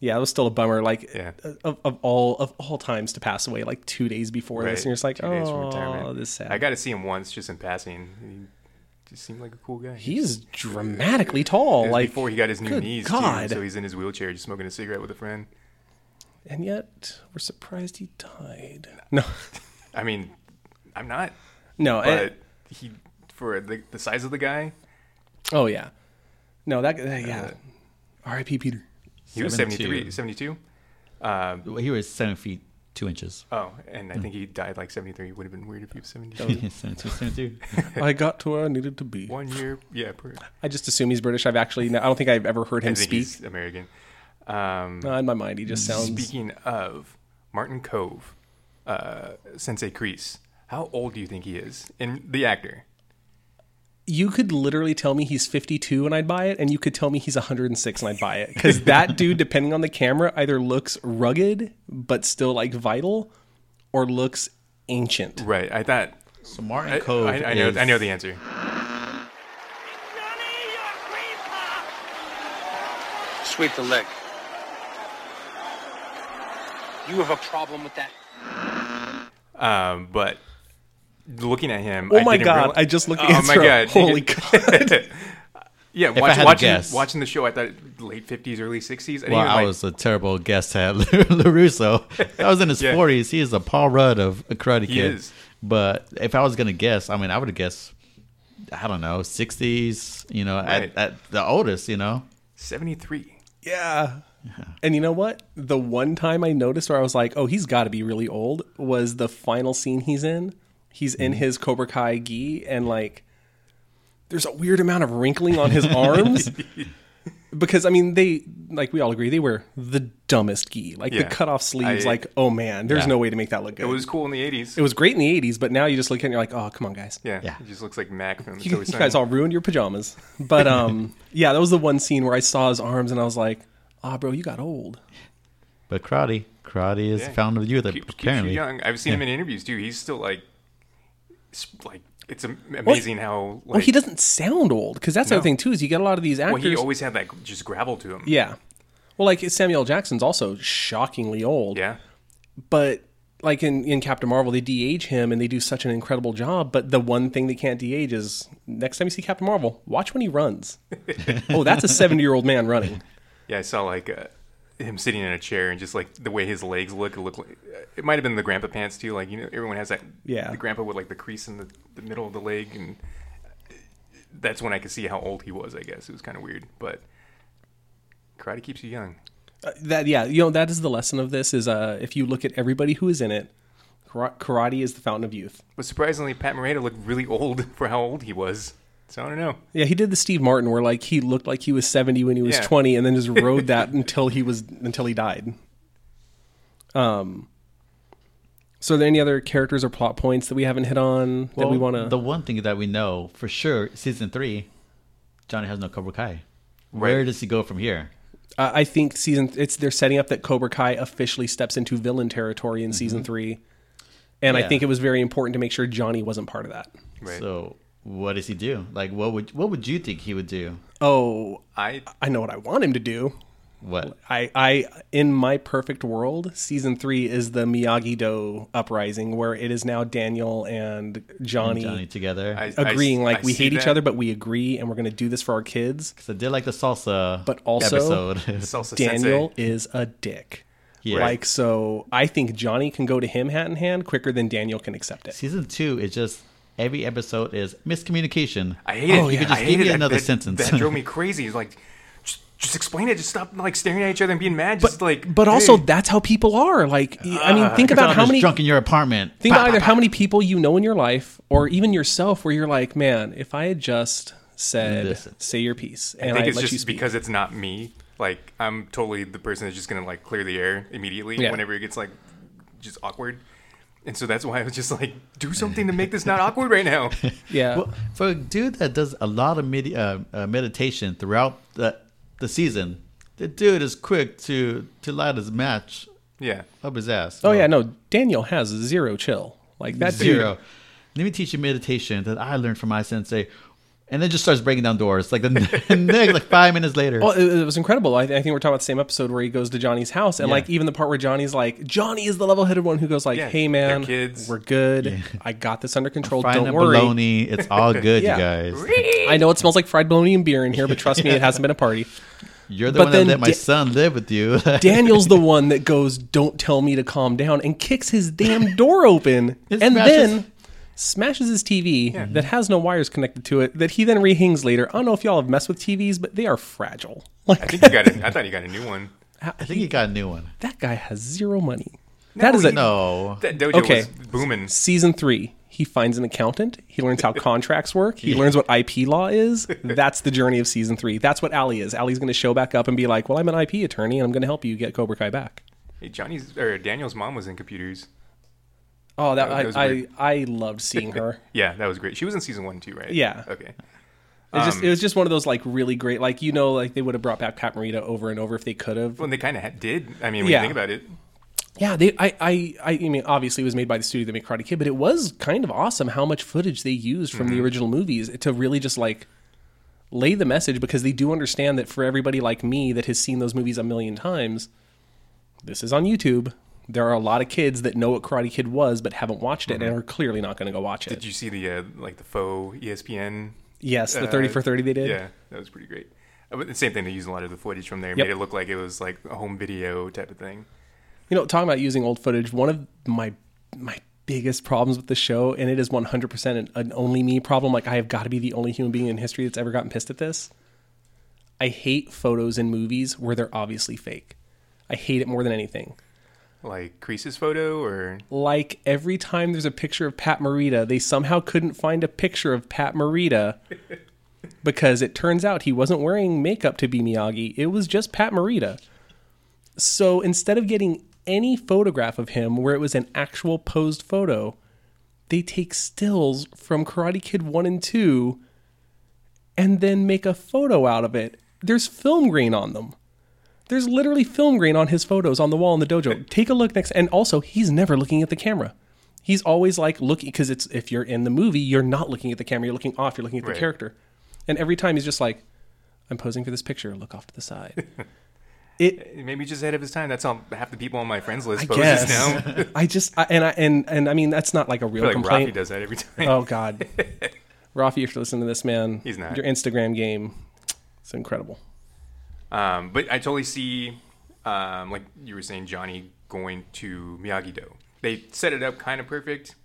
yeah, it was still a bummer. Like Yeah. of, of all of all times to pass away, like two days before right, this, and you're just like, two days oh, this is sad. I got to see him once, just in passing. He just seemed like a cool guy. He's dramatically tall. Like before he got his new knees God. too, so he's in his wheelchair, just smoking a cigarette with a friend. and yet we're surprised he died. No, I mean, I'm not, no. eh, but he for the, the size of the guy, oh yeah, no. That uh, yeah. R.I.P. Peter. He was 72. 73, 72. Um, Well, He was seven feet two inches. Oh, and I think he died like 73. Would have been weird if he was 72. 72, 72. I got to where I needed to be. One year, yeah. Per, I just assume he's British. I've actually, I don't think I've ever heard I him think speak. he's American. Um, Uh, in my mind, he just sounds. Speaking of Martin Kove, uh, Sensei Kreese, how old do you think he is? In the actor, You could literally tell me he's 52 and I'd buy it, and you could tell me he's 106 and I'd buy it. Because that dude, depending on the camera, either looks rugged but still like vital, or looks ancient. right? I thought. So Martin I, Kove. I, I know. is- I know the answer. Sweep the leg. You have a problem with that? Um, but looking at him, Oh I my god! real- I just looked the Oh my god! Holy god! yeah, I watch, had to watching guess- watching the show, I thought late fifties, early sixties. Well, I was a terrible guess at LaRusso. I was in his Yeah. 40s. He is a Paul Rudd of a Karate He Kid. is. But if I was going to guess, I mean, I would have guessed, I don't know, 60s, you know, Right. at, at the oldest, you know. seventy three. yeah. And you know what? The one time I noticed where I was like, "Oh, he's got to be really old," was the final scene he's in. He's in his Cobra Kai gi, and like, there's a weird amount of wrinkling on his arms. because I mean, they like we all agree they were the dumbest gi, like the Yeah. cut off sleeves. I- like, oh man, there's Yeah. no way to make that look good. It was cool in the eighties. it was great in the '80s, but now you just look at it and you're like, oh, come on, guys. Yeah, Yeah. It just looks like Mac from the You, Silver you guys all ruined your pajamas. But um, yeah, that was the one scene where I saw his arms and I was like, ah, bro, you got old. But karate, karate is Yeah. the fountain of youth, Keep, keeps you apparently. young. I've seen him in interviews too. He's still like, s- like it's am- amazing how. Like, Well, he doesn't sound old because that's the other thing too. Is you get a lot of these actors. Well, he always had that just gravel to him. yeah. Well, like Samuel Jackson's also shockingly old. Yeah. But like in, in Captain Marvel, they de-age him and they do such an incredible job. But the one thing they can't de-age is next time you see Captain Marvel, watch when he runs. oh, that's a seventy-year-old man running. Yeah, I saw like uh, him sitting in a chair and just like the way his legs look. It looked like it might have been the grandpa pants too. Like you know, everyone has that. Yeah. The grandpa with like the crease in the, the middle of the leg, and that's when I could see how old he was. I guess it was kind of weird, but karate keeps you young. that yeah you know that is the lesson of this is uh if you look at everybody who is in it karate is the fountain of youth But surprisingly, Pat Morita looked really old for how old he was. So I don't know. yeah he did the steve martin where like he looked like he was 70 when he was Yeah. 20 and then just rode that until he was until he died um so are there any other characters or plot points that we haven't hit on that we want to The one thing that we know for sure, season three, Johnny has no Cobra Kai. Where Right. does he go from here? Uh, I think season it's they're setting up that Cobra Kai officially steps into villain territory in season three, and I think it was very important to make sure Johnny wasn't part of that. Right. So what does he do? Like, what would what would you think he would do? Oh, I I know what I want him to do. What? I, I, in my perfect world, season three is the Miyagi Do uprising, where it is now Daniel and Johnny, Johnny together. I- agreeing like I we see hate each other, but we agree, and we're going to do this for our kids. Because I did like the salsa, But also- episode. Salsa Daniel Sensei. is a dick. Yeah. Like so, I think Johnny can go to him hat in hand quicker than Daniel can accept it. Season two is just every episode is miscommunication. I hate oh, it. Oh, yeah. You could just I give me another that, sentence. That drove me crazy. It's like, just, just explain it. Just stop like staring at each other and being mad. Just like, But also, that's how people are. Like, I mean, ah. think about how many drunk in your apartment. Think Pa, about either pa. how many people you know in your life, or even yourself, where you're like, man, if I had just said, say your piece, I and think I, it's let you just speak. because it's not me. Like I'm totally the person that's just gonna like clear the air immediately Yeah. whenever it gets like just awkward. And so that's why I was just like, do something to make this not awkward right now. yeah, Well, for a dude that does a lot of medi- uh, uh, meditation throughout the the season, the dude is quick to to light his match Yeah. up his ass. oh yeah, no, Daniel has zero chill. Like that zero. dude. Let me teach you meditation that I learned from my sensei, and then just starts breaking down doors like the next like five minutes later. Well, it, it was incredible. I, I think we're talking about the same episode where he goes to Johnny's house, and Yeah. like even the part where Johnny's like, Johnny is the level-headed one who goes like, Yeah, "Hey man, kids." we're good. I got this under control. Don't up worry." bologna. It's all good, you guys. I know it smells like fried bologna and beer in here, but trust me, it hasn't been a party. You're the But one that then let my Da- son live with you. Daniel's the one that goes, "Don't tell me to calm down," and kicks his damn door open, and smashes- then smashes his TV that has no wires connected to it. That he then rehangs later. I don't know if y'all have messed with TVs, but they are fragile. I think you got. A, I thought you got a new one. I think he got a new one. that guy has zero money. That is a No. That dojo Okay. was booming. season three. He finds an accountant. He learns how contracts work. He learns what IP law is. That's the journey of season three. That's what Ali is. Ali's going to show back up and be like, "Well, I'm an IP attorney, and I'm going to help you get Cobra Kai back." Hey, Johnny's or Daniel's mom was in computers. Oh, that, That was I, I. I loved seeing her. Yeah, that was great. She was in season one too, right? Yeah. Okay. It Um, just it was just one of those like really great like you know like they would have brought back Pat Morita over and over if they could have. Well, they kind of did. I mean, when Yeah. you think about it, Yeah, they I, I I mean obviously it was made by the studio that made Karate Kid, but it was kind of awesome how much footage they used from the Mm-hmm. original movies to really just like lay the message because they do understand that for everybody like me that has seen those movies a million times, this is on YouTube. There are a lot of kids that know what Karate Kid was but haven't watched it and are clearly not going to go watch it. Mm-hmm. did you see the uh, like the faux ESPN? yes, the uh, 30 for 30 they did. Yeah, that was pretty great. Uh, But the same thing. They used a lot of the footage from there, Yep. made it look like it was like a home video type of thing. You know, talking about using old footage, one of my my biggest problems with the show, and it is 100% an, an only me problem. Like I have got to be the only human being in history that's ever gotten pissed at this. I hate photos in movies where they're obviously fake. I hate it more than anything. Like Kreese's photo, or Like every time there's a picture of Pat Morita, they somehow couldn't find a picture of Pat Morita because it turns out he wasn't wearing makeup to be Miyagi. It was just Pat Morita. So instead of getting any photograph of him where it was an actual posed photo, they take stills from Karate Kid 1 and 2 and then make a photo out of it. There's film grain on them. There's literally film grain on his photos on the wall in the dojo. Take a look next and also he's never looking at the camera. He's always like looking because it's if you're in the movie, you're not looking at the camera, you're looking off, you're looking at the Right. character. And every time he's just like I'm posing for this picture, look off to the side. it maybe just ahead of his time. That's how half the people on my friends list I poses guess. now. I just I, and I and and I mean that's not like a real feel like complaint. Rafi does that every time. Oh God, Rafi, if you're listening to this, man, He's not. Your Instagram game, it's incredible. Um, but I totally see, um, like you were saying, Johnny going to Miyagi Do. They set it up kind of perfect,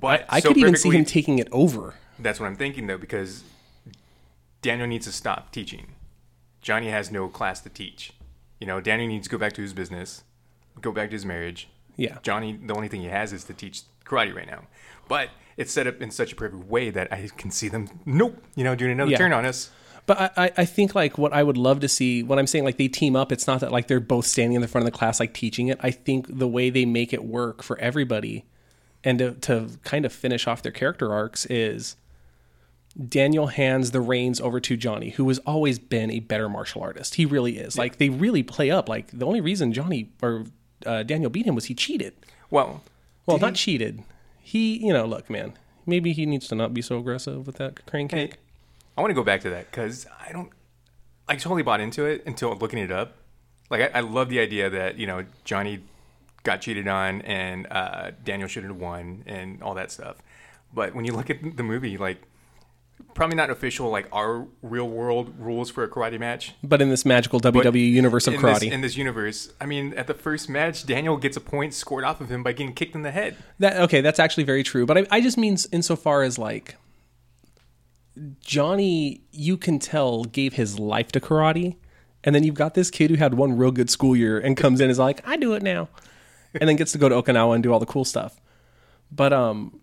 but I so could even see him taking it over. That's what I'm thinking though, because Daniel needs to stop teaching. Johnny has no class to teach. You know, Daniel needs to go back to his business, go back to his marriage. Yeah. Johnny, the only thing he has is to teach karate right now. But it's set up in such a perfect way that I can see them, nope, you know, doing another Yeah. turn on us. But I, I- think like what I would love to see when I'm saying like they team up, it's not that like they're both standing in the front of the class like teaching it. I think the way they make it work for everybody and to, to kind of finish off their character arcs is Daniel hands the reins over to Johnny, who has always been a better martial artist. He really is. Like they really play up. Like the only reason Johnny or uh, Daniel beat him was he cheated. Well, Well, not cheated. He, you know, look, man. Maybe he needs to not be so aggressive with that crane kick. I want to go back to that because I don't. I totally bought into it until looking it up. Like I, I love the idea that you know Johnny got cheated on and uh, Daniel should have won and all that stuff. But when you look at the movie, like probably not official like our real world rules for a karate match. But in this magical But WWE universe of in karate, This, in this universe, I mean, at the first match, Daniel gets a point scored off of him by getting kicked in the head. That okay, that's actually very true. But I, I just mean insofar as like Johnny, you can tell gave his life to karate, and then you've got this kid who had one real good school year and comes in and is like, I do it now, and then gets to go to Okinawa and do all the cool stuff. But um,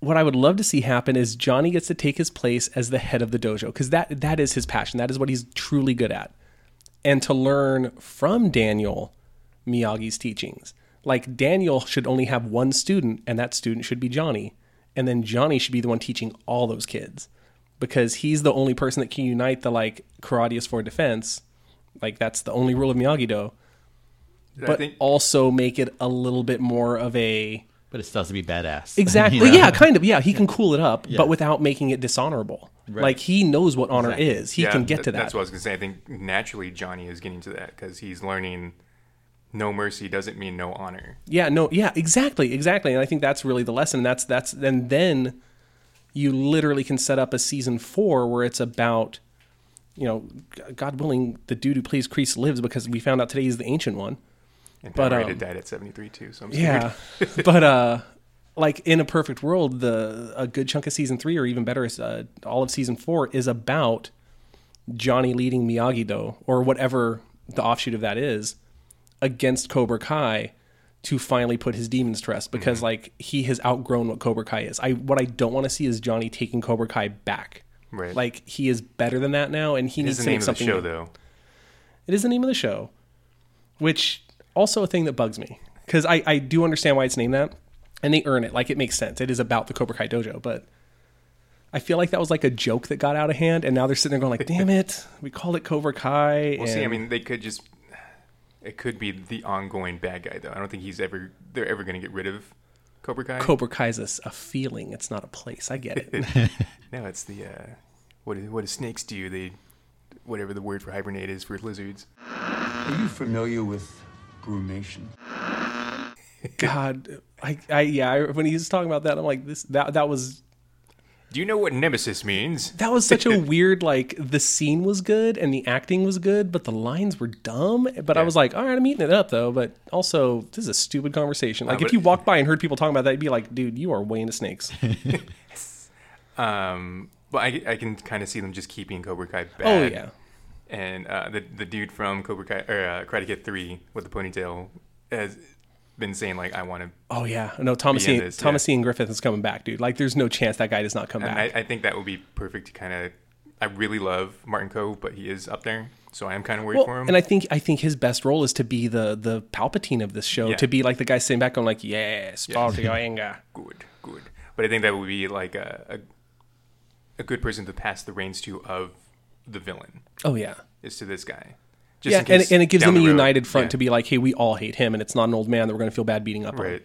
what I would love to see happen is Johnny gets to take his place as the head of the dojo because that that is his passion. That is what he's truly good at, and to learn from Daniel Miyagi's teachings. Like Daniel should only have one student, and that student should be Johnny, and then Johnny should be the one teaching all those kids because he's the only person that can unite the like karate is for defense. Like that's the only rule of Miyagi Do, but think also make it a little bit more of a But it still has to be badass. Exactly. You know? Yeah, kind of. Yeah, he can cool it up, Yeah. but without making it dishonorable. Like he knows what honor Exactly. is. He Yeah, can get th- to that. That's what I was gonna say. I think naturally Johnny is getting to that because he's learning. No mercy doesn't mean no honor. Yeah, no, yeah, exactly, exactly. And I think that's really the lesson. That's that's and then you literally can set up a season four where it's about, you know, God willing, the dude who plays Kreese lives because we found out today he's the ancient one. And But, um, died at seventy three too. So I'm Yeah, but uh, like in a perfect world, the a good chunk of season three, or even better, is, uh, all of season four, is about Johnny leading Miyagi Do or whatever the offshoot of that is against Cobra Kai to finally put his demons to rest Mm-hmm. because like he has outgrown what Cobra Kai is. I what I don't want to see is Johnny taking Cobra Kai back. Right. Like he is better than that now, and he It needs is to the make name of the something. show, new. though. It is the name of the show, which also a thing that bugs me because I I do understand why it's named that, and they earn it. Like it makes sense. It is about the Cobra Kai dojo, but. I feel like that was like a joke that got out of hand, and now they're sitting there going like, "Damn it, we called it Cobra Kai." Well, see, I mean, they could just. It could be the ongoing bad guy, though. I don't think he's ever. They're ever going to get rid of Cobra Kai. Cobra Kai is a, s- a feeling. It's not a place. I get it. No, it's the. Uh, what, do- what do snakes do? They. Whatever the word for hibernate is for lizards. Are you familiar with brumation? God, I, I, yeah. I, when he was talking about that, I'm like, this, that, that was, Do you know what nemesis means? that was such a weird. Like the scene was good and the acting was good, but the lines were dumb. But I was like, all right, I'm eating it up though. But also, this is a stupid conversation. Like but- if you walked by and heard people talking about that, you'd be like, dude, you are way into snakes. Um, but I, I can kind of see them just keeping Cobra Kai bad. oh yeah. And uh, the the dude from Cobra Kai or uh, Karate Kid Three with the ponytail has been saying like, I want to. Oh yeah. No, Thomasine Be in Ian, this, Thomas yeah. Griffith is coming back, dude. Like there's no chance that guy does not come And back. I, I think that would be perfect to kind of. I really love Martin Kove, but he is up there, so I am kind of worried Well, for him. and I think I think his best role is to be the the Palpatine of this show, Yeah. to be like the guy sitting back on like, "Yes, to your anger." good, good. But I think that would be like a, a a good person to pass the reins to of the villain Oh yeah, is to this guy. Just yeah, and, and it gives them a the united front yeah, to be like, "Hey, we all hate him, and it's not an old man that we're going to feel bad beating up on." right.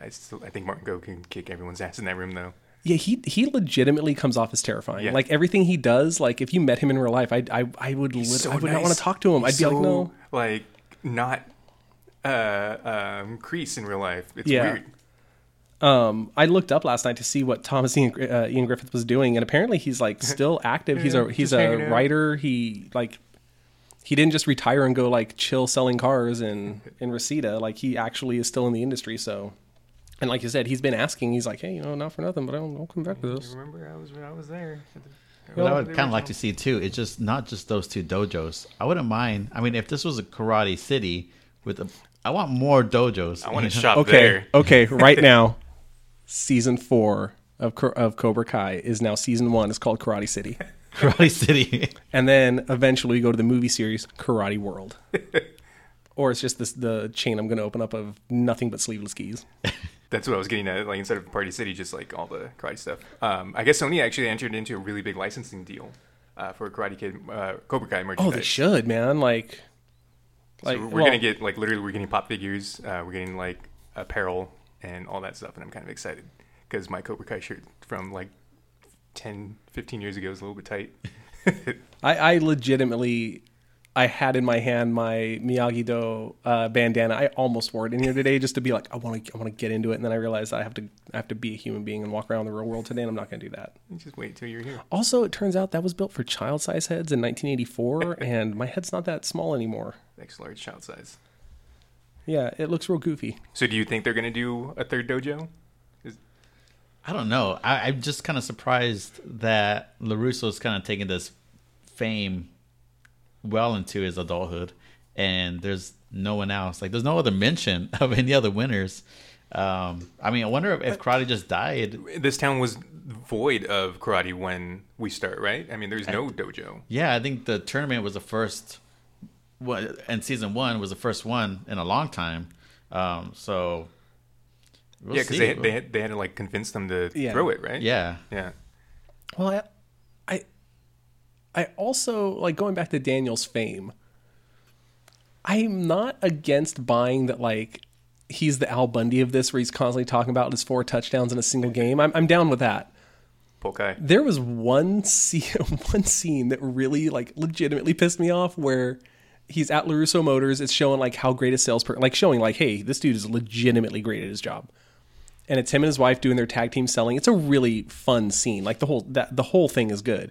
I still I think Martin Kove can kick everyone's ass in that room though. Yeah, he he legitimately comes off as terrifying. Yeah. Like everything he does, like if you met him in real life, I I, I would lit- So I would not want to talk to him. I'd He's be like, no. like not uh um Kreese in real life. It's Yeah. weird. Um, I looked up last night to see what Thomas Ian, uh, Ian Griffith was doing, and apparently he's like still active. He's a he's a hanging out. writer. He like he didn't just retire and go like chill selling cars in in Reseda. Like he actually is still in the industry. So, and like you said, he's been asking. He's like, hey, you know, not for nothing, but I'll, I'll come back to this. I Remember I was I was there. What I would kind of like to see too is just not just those two dojos. I wouldn't mind. I mean, if this was a karate city with a, I want more dojos. I want to shop Okay, there. okay, right now, season four of of Cobra Kai is now season one. It's called Karate City. Karate City. and then eventually we go to the movie series Karate World. or it's just this the chain I'm going to open up of nothing but sleeveless skis. That's what I was getting at. Like instead of Party City, just like all the karate stuff. Um, I guess Sony actually entered into a really big licensing deal uh, for Karate Kid, uh, Cobra Kai merchandise. Oh, they should, man. Like, like So we're well, gonna get like literally we're getting pop figures. Uh, we're getting like apparel and all that stuff, and I'm kind of excited because my Cobra Kai shirt from like 10, 15 years ago was a little bit tight. I, I legitimately. I had in my hand my Miyagi Do uh, bandana. I almost wore it in here today just to be like, I want to, I want to get into it, and then I realized I have to, I have to be a human being and walk around the real world today, and I'm not going to do that. just wait till you're here. Also, it turns out that was built for child size heads in 1984, and my head's not that small anymore. Extra large child size. Yeah, it looks real goofy. So do you think they're gonna do a third dojo? I don't know. I, I'm just kind of surprised that LaRusso is kind of taking this fame well into his adulthood, and there's no one else. Like, there's no other mention of any other winners. Um, I mean, I wonder if, if karate just died. This town was void of karate when we start, right? I mean, there's no dojo. Yeah, I think the tournament was the first. What and season one was the first one in a long time. Um, so we'll yeah, because they, they had, they had to like convince them to Yeah. throw it, right? yeah, Yeah. Well, I, I, I also like going back to Daniel's fame. I'm not against buying that. Like, he's the Al Bundy of this, where he's constantly talking about his four touchdowns in a single game. I'm, I'm down with that. Okay. There was one scene, one scene that really, like, legitimately pissed me off, where he's at LaRusso Motors. It's showing like how great a salesperson, like showing like, hey, this dude is legitimately great at his job. And it's him and his wife doing their tag team selling. It's a really fun scene. Like the whole that the whole thing is good.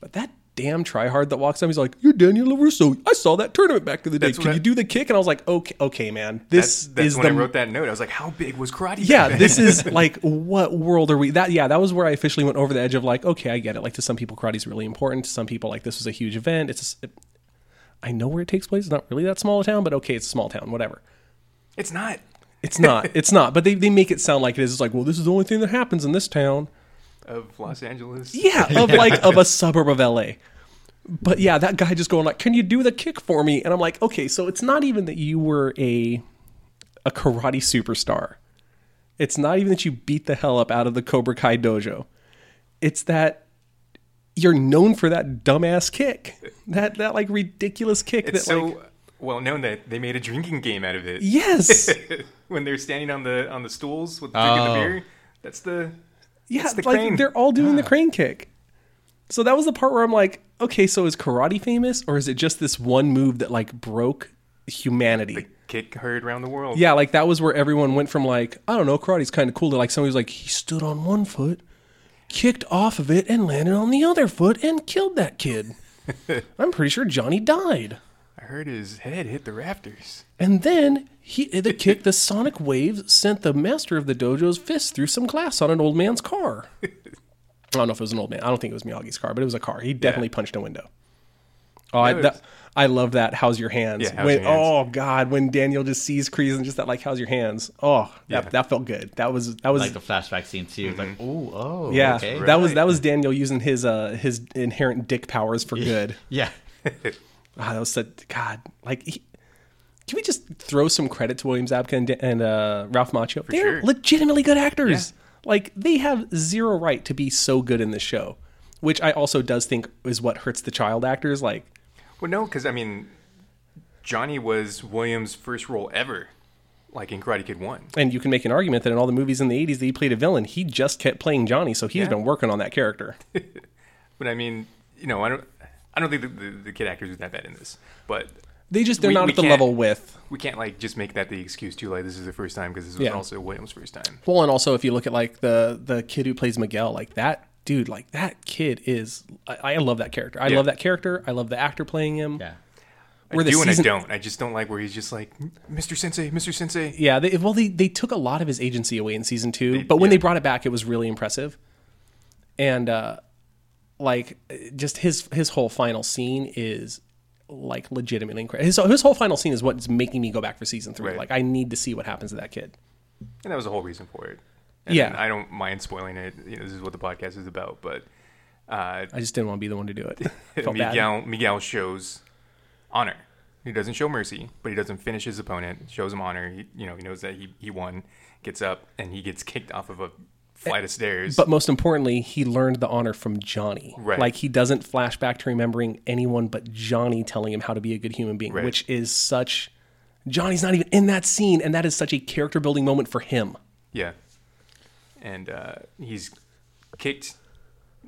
But that damn tryhard that walks up, he's like, "You're Daniel LaRusso. I saw that tournament back in the day. That's Can what I- you do the kick?" And I was like, "Okay, okay, man. This That's, that's is when the I wrote that note. I was like, how big was karate? yeah, this is like what world are we? That yeah, that was where I officially went over the edge of like, okay, I get it. Like to some people, karate is really important. To some people, like this was a huge event. It's, a, it, I know where it takes place. It's not really that small a town, but okay, it's a small town, whatever. It's not. It's not. It's not. But they, they make it sound like it is. It's like, well, this is the only thing that happens in this town. Of Los Angeles. Yeah, of like of a suburb of LA. But yeah, that guy just going like, "Can you do the kick for me?" And I'm like, "Okay, so it's not even that you were a a karate superstar. It's not even that you beat the hell up out of the Cobra Kai dojo. It's that you're known for that dumbass kick. That that like ridiculous kick It's that so like well known that they made a drinking game out of it. Yes. when they're standing on the on the stools with drinking the Oh. beer. That's the Yeah, That's the like crane. they're all doing the crane kick. So that was the part where I'm like, okay, so is karate famous or is it just this one move that like broke humanity? The kick heard around the world. yeah, like that was where everyone went from like, I don't know, karate's kind of cool to like somebody was like, he stood on one foot, kicked off of it, and landed on the other foot and killed that kid. I'm pretty sure Johnny died. I heard his head hit the rafters. And then he the kick, the sonic waves sent the master of the dojo's fist through some glass on an old man's car. I don't know if it was an old man. I don't think it was Miyagi's car, but it was a car. He definitely punched a window. Oh, I, that, I love that. How's your hands? Yeah, how's when, your hands? Oh God, when Daniel just sees Kreese and just that like, how's your hands? Oh, that, Yeah. that felt good. That was that was like the flashback scene too. Mm-hmm. like, oh, oh, yeah. okay. That was that was Daniel using his uh his inherent dick powers for good. yeah. Ah, that was such God. Like, he, can we just throw some credit to William Zabka and, and uh, Ralph Macchio? They're sure. legitimately good actors. Like, they have zero right to be so good in this show, which I also does think is what hurts the child actors. Like, Well, no, because I mean, Johnny was Williams' first role ever, like in Karate Kid One. and you can make an argument that in all the movies in the '80s that he played a villain, he just kept playing Johnny, so he's Yeah. been working on that character. But I mean, you know, I don't, I don't think the, the, the kid actors are that bad in this. But They just they're We- not we at the level with. we can't like just make that the excuse too. Like this is the first time because this was Yeah. also Williams' first time. Well, and also if you look at like the the kid who plays Miguel, like that dude, like that kid is. I, I love that character. I Yeah. love that character. I love the actor playing him. Yeah. I Where the do and I don't. I just don't like where he's just like, Mr. Sensei, Mr. Sensei. Yeah, they, well, they they took a lot of his agency away in season two, but when yeah. they brought it back, it was really impressive. And uh, like, just his his whole final scene is like legitimately incredible. His his whole final scene is what's making me go back for season three. Right. Like, I need to see what happens to that kid. And that was the whole reason for it. And Yeah. I don't mind spoiling it. You know, this is what the podcast is about. But uh, I just didn't want to be the one to do it. Felt bad. Miguel Miguel shows honor. He doesn't show mercy, but he doesn't finish his opponent. Shows him honor. He, you know, he knows that he, he won. Gets up and he gets kicked off of a flight of stairs. But most importantly, he learned the honor from Johnny. Right. Like he doesn't flash back to remembering anyone but Johnny telling him how to be a good human being, Right. which is such. Johnny's not even in that scene, and that is such a character building moment for him. yeah, and uh, he's kicked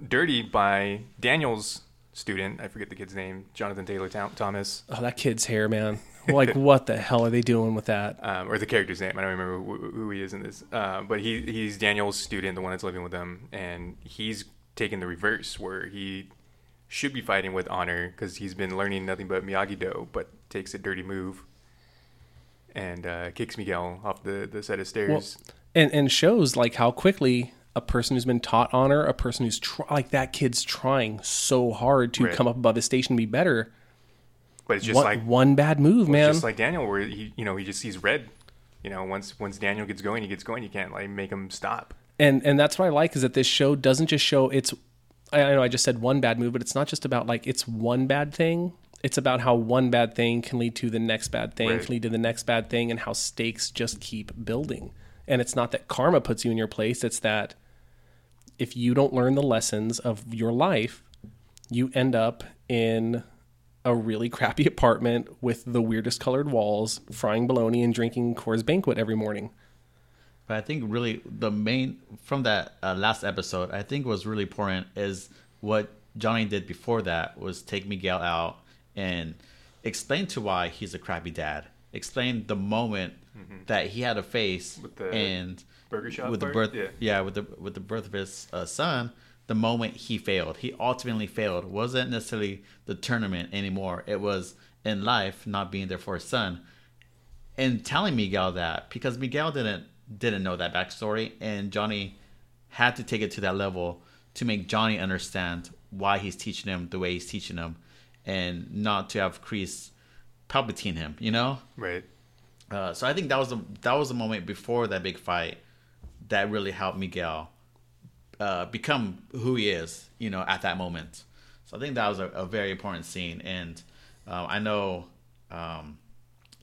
dirty by Daniel's student. I forget the kid's name. Jonathan Taylor Thomas, Oh, that kid's hair, man. Like, what the hell are they doing with that? um, or the character's name. I don't remember who, who he is in this. Uh, but he he's Daniel's student, the one that's living with him, and he's taken the reverse where he should be fighting with honor because he's been learning nothing but Miyagi Do, but takes a dirty move and uh, kicks Miguel off the, the set of stairs. And and shows like how quickly a person who's been taught honor, a person who's try, like that kid's trying so hard to Right. come up above his station and be better. But it's just One, like one bad move, man. just like Daniel, where he you know he just sees red. You know, once once Daniel gets going, he gets going. You can't like make him stop. and and that's what I like is that this show doesn't just show it's. I, I know I just said one bad move, but it's not just about like it's one bad thing. It's about how one bad thing can lead to the next bad thing, Right. can lead to the next bad thing, and how stakes just keep building. And it's not that karma puts you in your place; it's that if you don't learn the lessons of your life, you end up in a really crappy apartment with the weirdest colored walls, frying bologna and drinking Coors Banquet every morning. But I think really the main from that uh, last episode, I think was really important is what Johnny did before that was take Miguel out and explain to why he's a crappy dad. Explain the moment that he had to face With the and burger shop with the birth, Yeah. yeah, with the with the birth of his uh, son. The moment he failed, he ultimately failed. wasn't necessarily the tournament anymore. It was in life not being there for his son and telling Miguel that because Miguel didn't didn't know that backstory, and Johnny had to take it to that level to make Johnny understand why he's teaching him the way he's teaching him, and not to have Kreese palpatine him. You know, Right. Uh, so I think that was the that was the moment before that big fight that really helped Miguel uh, become who he is, you know, at that moment. So I think that was a, a very important scene, and um, I know um,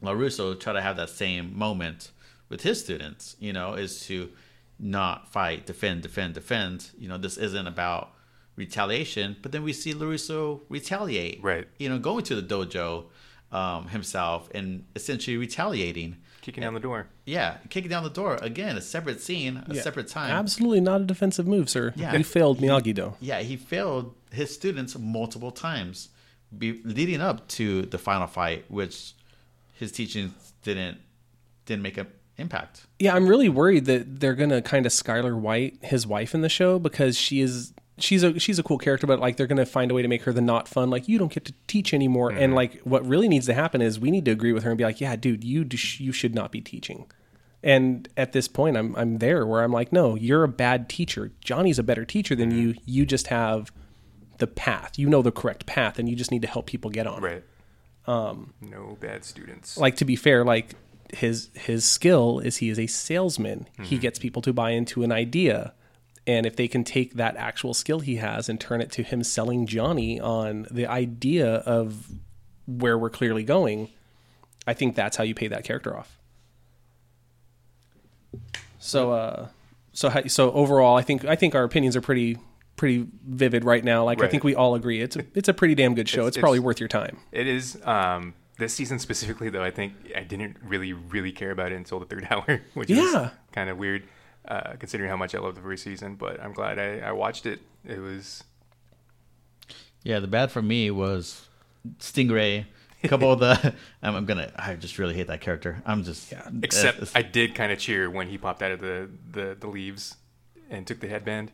LaRusso tried to have that same moment with his students. You know, is to not fight, defend, defend, defend. You know, this isn't about retaliation, but then we see LaRusso retaliate. Right. You know, going to the dojo um, himself and essentially retaliating. Kicking down the door. Yeah, kicking down the door again. A separate scene, a Yeah. separate time. Absolutely not a defensive move, sir. Yeah. You failed Miyagi-Do. Yeah, he failed his students multiple times, be, leading up to the final fight, which his teachings didn't didn't make an impact. Yeah, I'm really worried that they're gonna kind of Skyler White his wife in the show because she is she's a she's a cool character, but like they're gonna find a way to make her the not fun. Like you don't get to teach anymore, and like what really needs to happen is we need to agree with her and be like, yeah, dude, you you should not be teaching. And at this point, I'm I'm there where I'm like, no, you're a bad teacher. Johnny's a better teacher than you. You just have the path. You know the correct path, and you just need to help people get on. Right. Um, no bad students. like to be fair like his his skill is he is a salesman he Mm-hmm. gets people to buy into an idea and if they can take that actual skill he has and turn it to him selling johnny on the idea of where we're clearly going i think that's how you pay that character off. So uh so how, so overall i think i think our opinions are pretty pretty vivid right now. Like i think we all agree it's a, it's a pretty damn good show. It's, It's- probably it's- worth your time. It is. Um, this season specifically, though, I think I didn't really, really care about it until the third hour, which Yeah. is kind of weird, uh, considering how much I love the first season. But I'm glad I, I watched it. It was Yeah, the bad for me was Stingray. A couple of the I'm, I'm gonna. I just really hate that character. I'm just. Yeah. except I did kind of cheer when he popped out of the, the, the leaves and took the headband.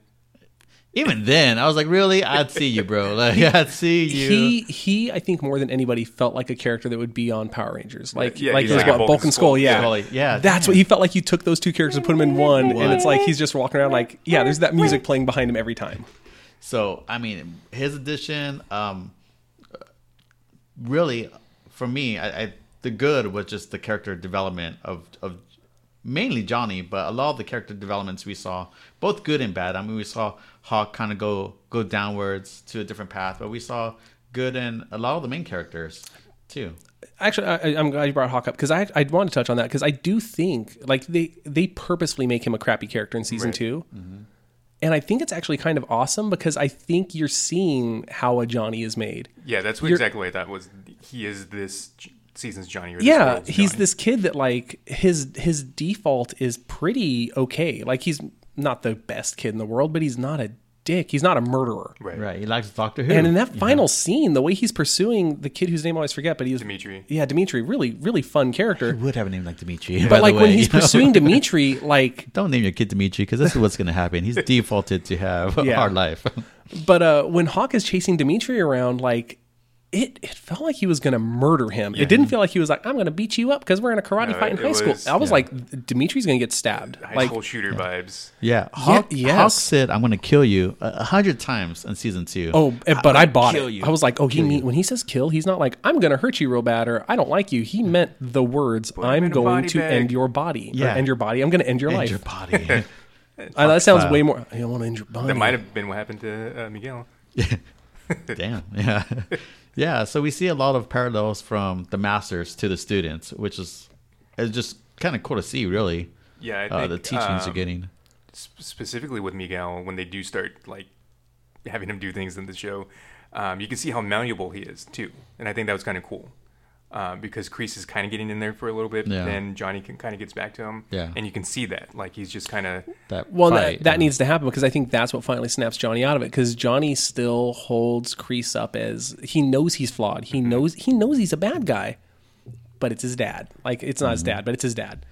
Even then, I was like, really? I'd see you, bro. Like, I'd see you. He he, I think more than anybody felt like a character that would be on Power Rangers. Like Yeah, like he's his like Bulk Bulk and and Skull. Skull. Yeah, Totally. Yeah, That's damn. what he felt like. You took those two characters and put them in one, and it's like he's just walking around like, yeah. There's that music playing behind him every time. So I mean, his addition, um, really, for me, I, I the good was just the character development of of mainly Johnny, but a lot of the character developments we saw, both good and bad. I mean, we saw Hawk kind of go go downwards to a different path, but we saw good in a lot of the main characters too. Actually, I, I'm glad you brought Hawk up because I I want to touch on that because I do think like they they purposely make him a crappy character in season Right. 2 mm-hmm. and I think it's actually kind of awesome because I think you're seeing how a Johnny is made. Yeah, that's what exactly what I thought was he is this j- season's Johnny. Or yeah world's he's Johnny. this kid that like his his default is pretty okay like he's not the best kid in the world but he's not a dick he's not a murderer Right. Right? He likes Doctor Who, and in that final scene the way he's pursuing the kid whose name I always forget but he was Demetri. yeah demetri really really fun character He would have a name like Demetri. but the like when he's you know? pursuing demetri like Don't name your kid Demetri because this is what's going to happen. He's defaulted to have a Yeah. hard life. but uh when hawk is chasing demetri around like it, it felt like he was going to murder him. It didn't feel like he was like, I'm going to beat you up because we're in a karate No, fight in it high school. I was yeah. like, Demetri's going to get stabbed. high like, school shooter vibes. Yeah, Hawk, yes. Hawk said, "I'm going to kill you" a a hundred times in season two. Oh, but I bought kill it. you. I was like, oh, he Kill mean when he says kill, he's not like I'm gonna hurt you real bad or I don't like you. He meant the words him I'm going to bag." end your body. Yeah. or end your body. I'm gonna end your And life. your body. Uh, that sounds Wow. way more. I don't want to end your body. That might have been what happened to uh, Miguel. Damn. Yeah. Yeah. So we see a lot of parallels from the masters to the students, which is it's just kind of cool to see, really. Yeah, I uh, think, the teachings um, getting. specifically with Miguel, when they do start like having him do things in the show, um, you can see how malleable he is too, and I think that was kind of cool. Uh, because Kreese is kind of getting in there for a little bit, Yeah. then Johnny can kind of gets back to him, Yeah. and you can see that like he's just kind of That Well, fight, that, that needs to happen because I think that's what finally snaps Johnny out of it. Because Johnny still holds Kreese up as he knows he's flawed. He Mm-hmm. knows he knows he's a bad guy, but it's his dad. Like it's not his Mm-hmm. dad, but it's his dad.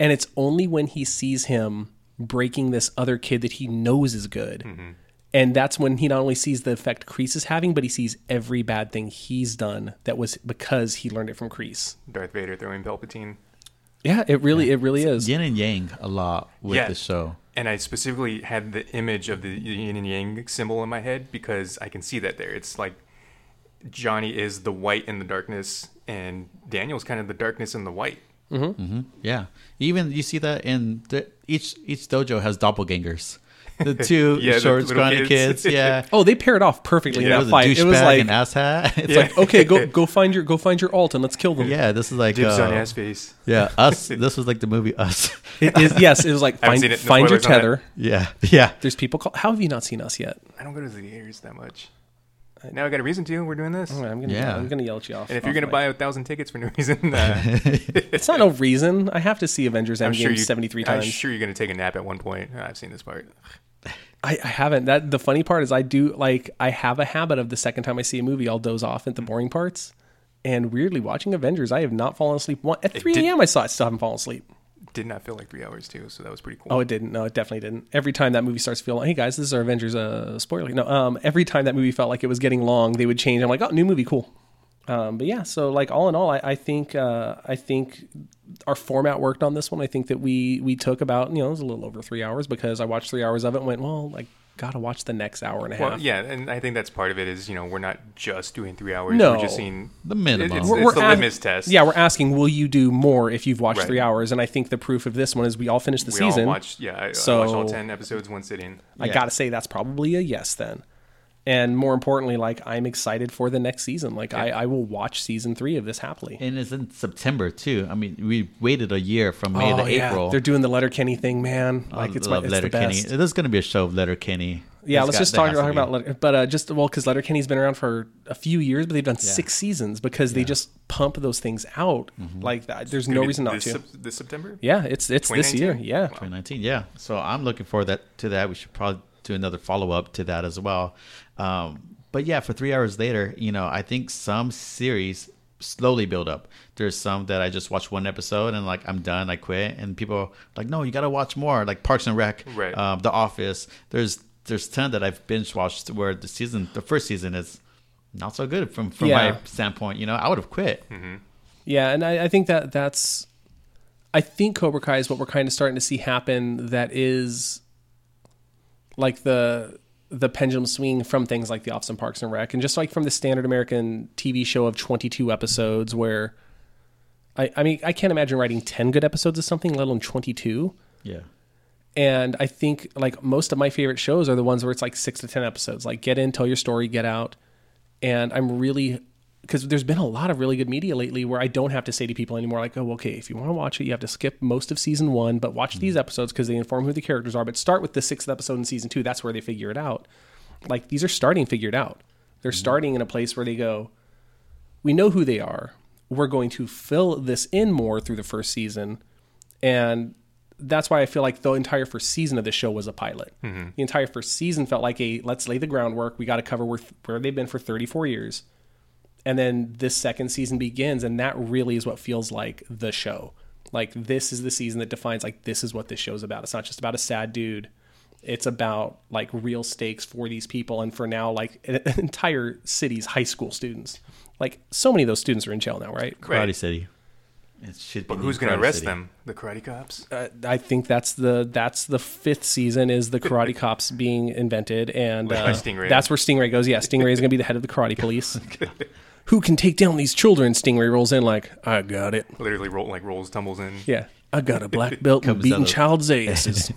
And it's only when he sees him breaking this other kid that he knows is good, and that's when he not only sees the effect Kreese is having, but he sees every bad thing he's done that was because he learned it from Kreese. Darth Vader throwing Palpatine. Yeah, it really, it really is. yin and yang a lot with Yeah. the show. And I specifically had the image of the yin and yang symbol in my head because I can see that there. It's like Johnny is the white in the darkness, and Daniel's kind of the darkness in the white. Mm-hmm. Yeah, even you see that in the, each each dojo has doppelgangers. The two Yeah, the short, little scrawny kids. kids. Yeah, Oh, they paired off perfectly There in was a fight. It was like, an ass hat. It's Yeah. like, okay, go go find your go find your alt and let's kill them. yeah, this is like Dibs on uh, ass face. yeah, us. This was like the movie Us. It is, yes, it was like find, it. Find your spoilers on that. tether. yeah, yeah. There's people call. How have you not seen us yet? I don't go to the theaters that much. Now I got a reason to. We're doing this. Oh, I'm gonna Yeah. I'm gonna yell at you off. And if you're gonna mic. buy a thousand tickets for no reason, uh, it's not no reason. I have to see Avengers Endgame sure you 73 I'm sure you're gonna take a nap at one point. I've seen this part. I, I haven't. That the funny part is I do like I have a habit of the second time I see a movie I'll doze off at the boring parts. And weirdly, watching Avengers, I have not fallen asleep. One, at 3 did- a.m., I saw it, still haven't fallen asleep. Did not feel like three hours too, so that was pretty cool. Oh, it didn't. No, it definitely didn't. Every time that movie starts to feel like, hey guys, this is our Avengers uh, spoiler. No, um, every time that movie felt like it was getting long, they would change. I'm like, oh, new movie, cool. Um, but yeah, so like all in all, I, I think uh, I think our format worked on this one. I think that we we took about you know it was a little over three hours because I watched three hours of it and went well like gotta watch the next hour and a Well, half. yeah, and I think that's part of it. Is you know we're not just doing three hours. No. we're just seeing The minimum. it- It's, We're- it's we're the ask- litmus test. Yeah, we're asking, will you do more if you've watched Right. three hours? And I think the proof of this one is we all finished the we season. all watched. Yeah, I, So- I watched all ten episodes one sitting. I Yeah. gotta say that's probably a yes then. And more importantly, like I'm excited for the next season. Like I, I will watch season three of this happily. And it's in September too. I mean, we waited a year from May Oh, to yeah. April. They're doing the Letterkenny thing, man. Like I it's my, love it's the Letterkenny. best. There's going to be a show of Letterkenny Yeah, It's let's got- just talk, talk about Letter, but uh, just well because Letterkenny's been around for a few years, but they've done six seasons because they just pump those things out Mm-hmm. like that. There's Gonna no reason not this to. Sep- this September. yeah, it's it's this year. 2019? Yeah, 2019. Yeah. So I'm looking forward that to that. We should probably do another follow up to that as well. Um, but yeah, for three hours later, you know, I think some series slowly build up. There's some that I just watch one episode and like I'm done, I quit, and people are like, no, you got to watch more, like Parks and Rec, Right. um, The Office. There's there's ton that I've binge watched where the season, the first season is not so good from from Yeah. my standpoint. You know, I would have quit. Yeah, and I, I think that that's. I think Cobra Kai is what we're kind of starting to see happen. That is, like the the pendulum swing from things like The Office and Parks and Rec, and just like from the standard American TV show of twenty two episodes, where. I, I mean, I can't imagine writing ten good episodes of something, let alone twenty two. Yeah. And I think like most of my favorite shows are the ones where it's like six to ten episodes. Like get in, tell your story, get out. And I'm really because there's been a lot of really good media lately where I don't have to say to people anymore like, oh, okay, if you want to watch it, you have to skip most of season one, but watch these hmm. episodes because they inform who the characters are. But start with the sixth episode in season two. That's where they figure it out. Like these are starting figured out. They're hmm. starting in a place where they go, we know who they are. We're going to fill this in more through the first season. And that's why I feel like the entire first season of the show was a pilot. Mm-hmm. The entire first season felt like a let's lay the groundwork. We got to cover where, where they've been for 34 years. And then this second season begins, and that really is what feels like the show. Like this is the season that defines like this is what this show's about. It's not just about a sad dude. It's about like real stakes for these people, and for now, like an an entire city's high school students. Like so many of those students are in jail now, right? Karate Right. City. It should be But who's going to arrest City. them? The karate cops. uh, I think that's the that's the fifth season is the Karate Cops being invented, and uh, by Stingray. that's where Stingray goes. Yeah, Stingray is going to be the head of the Karate Police. Who can take down these children? Stingray rolls in like, I got it. Literally roll like rolls, tumbles in. Yeah, I got a black belt and Comes beating out of- child's asses.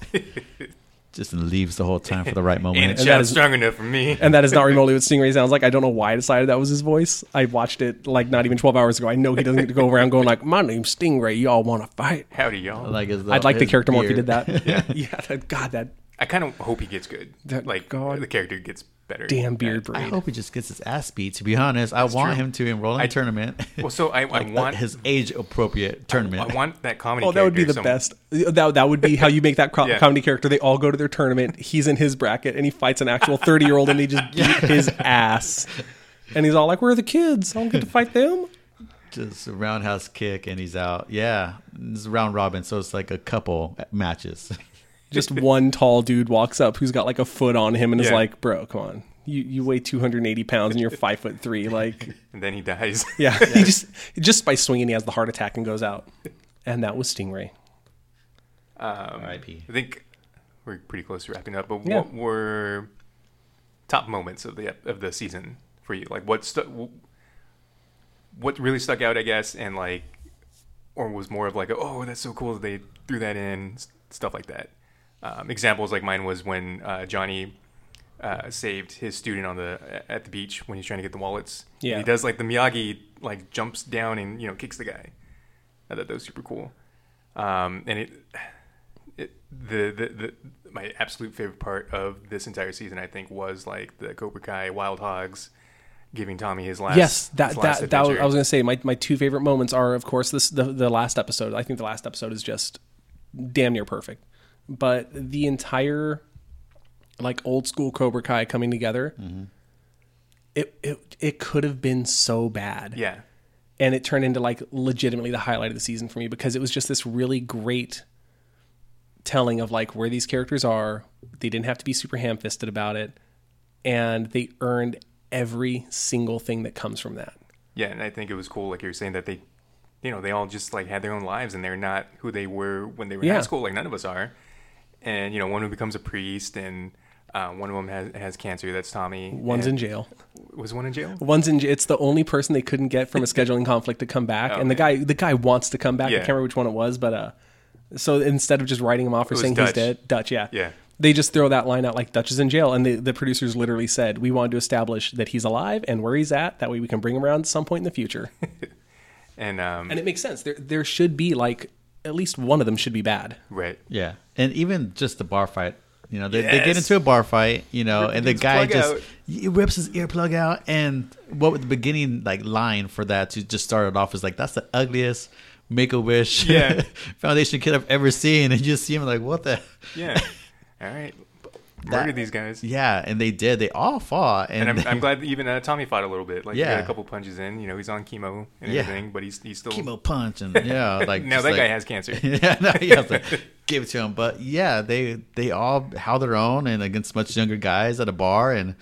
Just leaves the whole time for the right And moment. it's And that not is- strong enough for me. and that is not remotely what Stingray sounds like. I don't know why I decided that was his voice. I watched it like not even twelve hours ago. I know he doesn't get to go around going like, "My name's Stingray. Y'all want to fight?" Howdy, y'all. like his, I'd like the his character more if he beard. did that. yeah, yeah. that- God, that I kind of hope he gets good. That- like God. the character gets better. damn beard bro. I hope he just gets his ass beat. To be honest, I want true. him to enroll in a I- tournament. Well, so I, I like uh, want his age appropriate tournament. I want that comedy. Oh, that would be the some- best. That, that would be how you make that co- Yeah. comedy character. They all go to their tournament. He's in his bracket, and he fights an actual thirty-year-old, and they just beat his ass. And he's all like, "Where are the kids? I don't get to fight them." just a roundhouse kick and he's out. Yeah, it's a round robin, so it's like a couple matches. Just one tall dude walks up who's got like a foot on him, and is like, "Bro, come on, you you weigh two hundred and eighty pounds, and you're five foot three. Like, And then he dies. yeah, he just just by swinging, he has the heart attack and goes out. And that was Stingray. Um, R.I.P. I think we're pretty close to wrapping up. But Yeah. what were top moments of the of the season for you? Like what stu- what really stuck out, I guess, and like or was more of like, a, oh, that's so cool that they threw that in, stuff like that. Um, examples like mine was when uh, Johnny uh, saved his student on the at the beach when he's trying to get the wallets. And Yeah. he does like the Miyagi like jumps down and you know kicks the guy. I thought that was super cool. Um, and it, it the, the the my absolute favorite part of this entire season, I think, was like the Cobra Kai Wild Hogs giving Tommy his last. yes, that last that, that was. I was going to say my, my two favorite moments are of course this the the last episode. I think the last episode is just damn near perfect. But the entire like old school Cobra Kai coming together, mm-hmm. it it it could have been so bad. yeah. and it turned into like legitimately the highlight of the season for me because it was just this really great telling of like where these characters are. They didn't have to be super ham-fisted about it, and they earned every single thing that comes from that. Yeah, and I think it was cool, like you were saying, that they, you know, they all just like had their own lives, and they're not who they were when they were in high school. Like none of us are. And you know, one who becomes a priest, and uh, one of them has has cancer. That's Tommy. One's and- in jail. Was one in jail? One's in. It's the only person they couldn't get from a scheduling conflict to come back, and the guy the guy wants to come back. I Oh, can't remember which one it was, but uh, so instead of just writing him off or saying he's Dutch. dead, Dutch, yeah, Yeah. they just throw that line out like Dutch is in jail, and the, the producers literally said we wanted to establish that he's alive and where he's at. That way we can bring him around at some point in the future, And um, and it makes sense. There there should be like at least one of them should be bad. right. Yeah, and even just the bar fight. You know, they, they get into a bar fight. You know, Rip and the guy just out. he rips his earplug out. And what was the beginning like line for that to just start it off is like that's the ugliest Make a Wish Yeah. Foundation kid I've ever seen. And you just see him like, what the? Yeah. all right. Murder these guys. Yeah, and they did. They all fought, and, And I'm, they- I'm glad even uh, Tommy fought a little bit. Like, he Yeah. got a couple punches in. You know, he's on chemo and Yeah. everything, but he's he's still. chemo punch and yeah, like now that like- guy has cancer. yeah, no, you have to give it to him. But yeah, they they all held their own and against much younger guys at a bar, and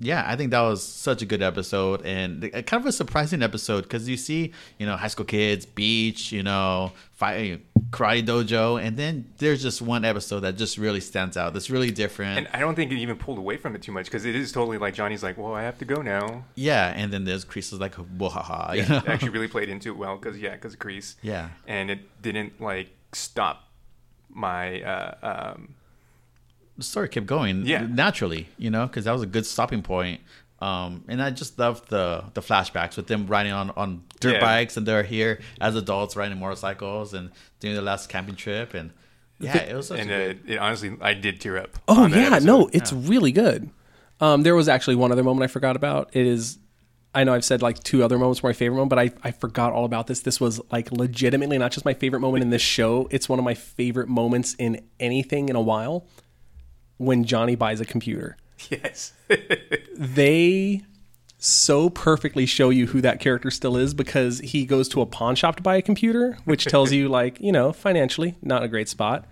yeah, I think that was such a good episode and kind of a surprising episode because you see, you know, high school kids, beach, you know, fight, karate dojo, and then there's just one episode that just really stands out. That's really different. And I don't think it even pulled away from it too much because it is totally like Johnny's like, well, I have to go now. yeah, and then there's Kreese's like, wahaha, you know? It actually really played into it well because yeah, because Kreese. Yeah. and it didn't like stop my uh, um, the story kept going Yeah. naturally, you know, because that was a good stopping point. Um, and I just love the the flashbacks with them riding on, on dirt Yeah. bikes and they're here as adults riding motorcycles and doing their last camping trip and yeah, it was such and a uh, it, honestly, I did tear up. Oh yeah, no, it's really good. Um, there was actually one other moment I forgot about. It is, I know I've said like two other moments were my favorite moment, but I, I forgot all about this. This was like legitimately not just my favorite moment in this show. It's one of my favorite moments in anything in a while. When Johnny buys a computer, yes. they so perfectly show you who that character still is because he goes to a pawn shop to buy a computer, which tells you like you know financially not a great spot.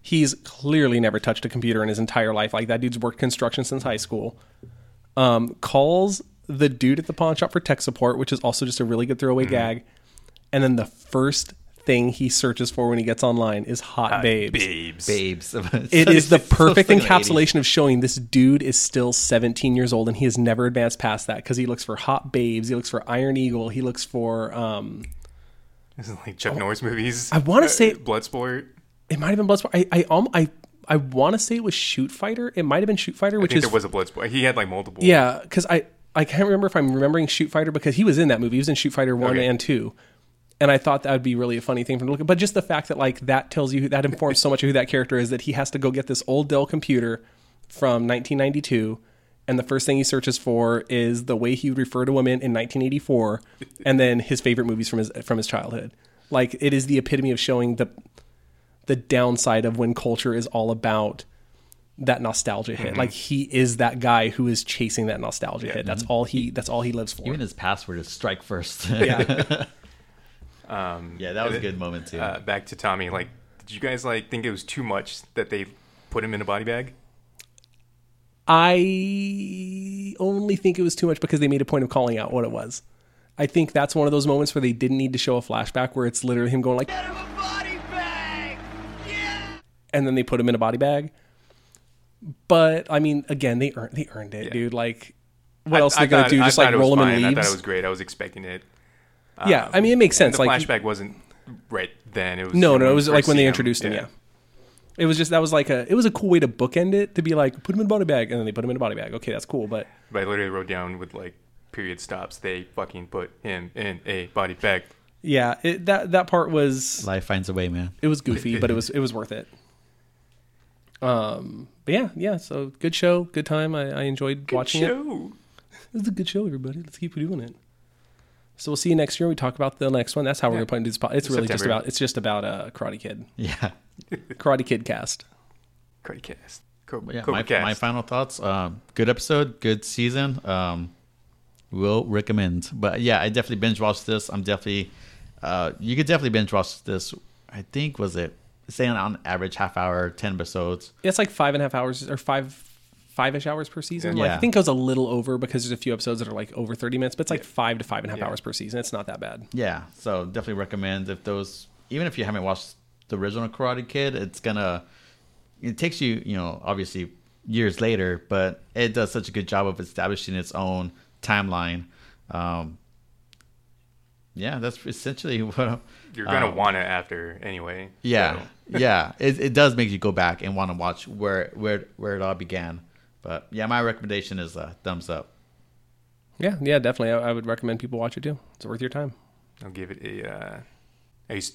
He's clearly never touched a computer in his entire life. Like that dude's worked construction since high school. Um, calls the dude at the pawn shop for tech support, which is also just a really good throwaway gag. And then the first thing he searches for when he gets online is hot, babes. babes. babes. It is the perfect stuck in the 80s. encapsulation of showing this dude is still 17 years old and he has never advanced past that because he looks for hot babes, he looks for Iron Eagle, he looks for um, This is like Chuck Norris movies. I wanna Uh, say- Bloodsport. it might have been Bloodsport. I I um, I I want to say it was Shootfighter. It might have been Shootfighter, I which think is there was a Bloodsport. He had like multiple. yeah, because I I can't remember if I'm remembering Shootfighter because he was in that movie. He was in Shootfighter one Okay. and two. And I thought that would be really a funny thing to look at. But just the fact that like that tells you that informs so much of who that character is that he has to go get this old Dell computer from 1992, and the first thing he searches for is the way he would refer to women in 1984, and then his favorite movies from his from his childhood. Like it is the epitome of showing the the downside of when culture is all about that nostalgia hit. Mm-hmm. Like he is that guy who is chasing that nostalgia hit. That's all he that's all he lives for. Even his password is strike first. yeah. Um, yeah, that was a good moment too. Uh, back to Tommy. Like, did you guys like think it was too much that they put him in a body bag? I only think it was too much because they made a point of calling out what it was. I think that's one of those moments where they didn't need to show a flashback where it's literally him going like him yeah! and then they put him in a body bag. But I mean, again, they earned they earned it, Yeah. dude. Like, what else are I they gonna thought- do? Just thought like it was roll him fine. in I leaves? thought it was great. I was expecting it. Yeah, I mean, it makes sense. the Like, flashback wasn't right then. It was No, no, when it was like when they introduced him. Yeah. It was just that was like a it was a cool way to bookend it to be like put him in a body bag and then they put him in a body bag. Okay, that's cool, but But I literally wrote down with like period stops. They fucking put him in a body bag. yeah, it, that that part was Life finds a way, man. it was goofy, but it was it was worth it. Um, but yeah, yeah. So good show, good time. I, I enjoyed watching it. Show. It was a good show, everybody. Let's keep doing it. So we'll see you next year. We talk about the next one. That's how we're gonna play into this. po- It's really just about it's just about uh, Karate Kid, Yeah. Karate Kid cast. Karate cast. Cobra, But yeah, Cobra my, cast. my final thoughts. Um, good episode, good season. Um, will recommend. But yeah, I definitely binge watched this. I'm definitely. Uh, you could definitely binge watch this. I think was it saying on average half hour, ten episodes. It's like five and a half hours or five five ish hours per season. Like, I think it goes a little over because there's a few episodes that are like over thirty minutes, but it's like five to five and a half Yeah. hours per season. It's not that bad. Yeah, so definitely recommend if those. Even if you haven't watched the original Karate Kid, it's gonna. It takes you, you know, obviously years later, but it does such a good job of establishing its own timeline. Um, yeah, that's essentially what. You're gonna um, want it after anyway. Yeah, so. yeah. It, it does make you go back and want to watch where where where it all began. But yeah, my recommendation is a thumbs up. Yeah, yeah, definitely. I, I would recommend people watch it too. It's worth your time. I'll give it a. Uh, I was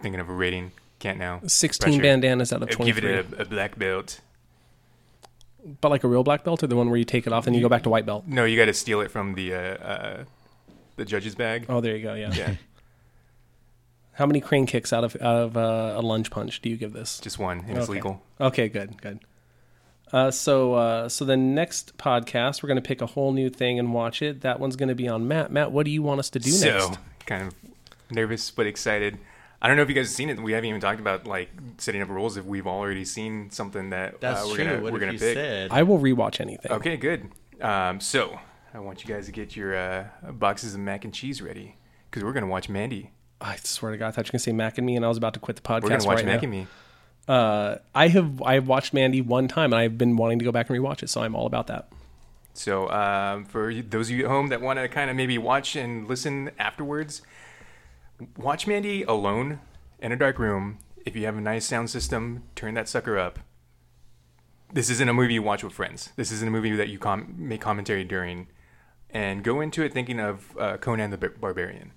thinking of a rating. Can't now. Sixteen Pressure. bandanas out of I'd twenty Give three. it a, a black belt. But like a real black belt or the one where you take it off and you go back to white belt. No, you got to steal it from the uh, uh, the judge's bag. Oh, there you go. Yeah. Yeah, How many crane kicks out of out of uh, a lunge punch do you give this? just one, and it's legal. Okay, good, good. Uh, so, uh, so the next podcast, we're going to pick a whole new thing and watch it. That one's going to be on Matt. Matt, what do you want us to do so next? kind of nervous but excited. I don't know if you guys have seen it. We haven't even talked about like setting up rules. If we've already seen something that That's uh, we're true. gonna what we're gonna you pick. said? I will rewatch anything. Okay, good. Um, so I want you guys to get your uh, boxes of mac and cheese ready because we're gonna watch Mandy. I swear to God, I thought you were going to say Mac and Me, and I was about to quit the podcast We're gonna watch right Mac now. and Me. Uh, I have I have watched Mandy one time, and I've been wanting to go back and rewatch it, so I'm all about that. So um, for those of you at home that want to kind of maybe watch and listen afterwards, watch Mandy alone in a dark room. If you have a nice sound system, turn that sucker up. This isn't a movie you watch with friends. This isn't a movie that you com- make commentary during. And go into it thinking of uh, Conan the Bar- Barbarian.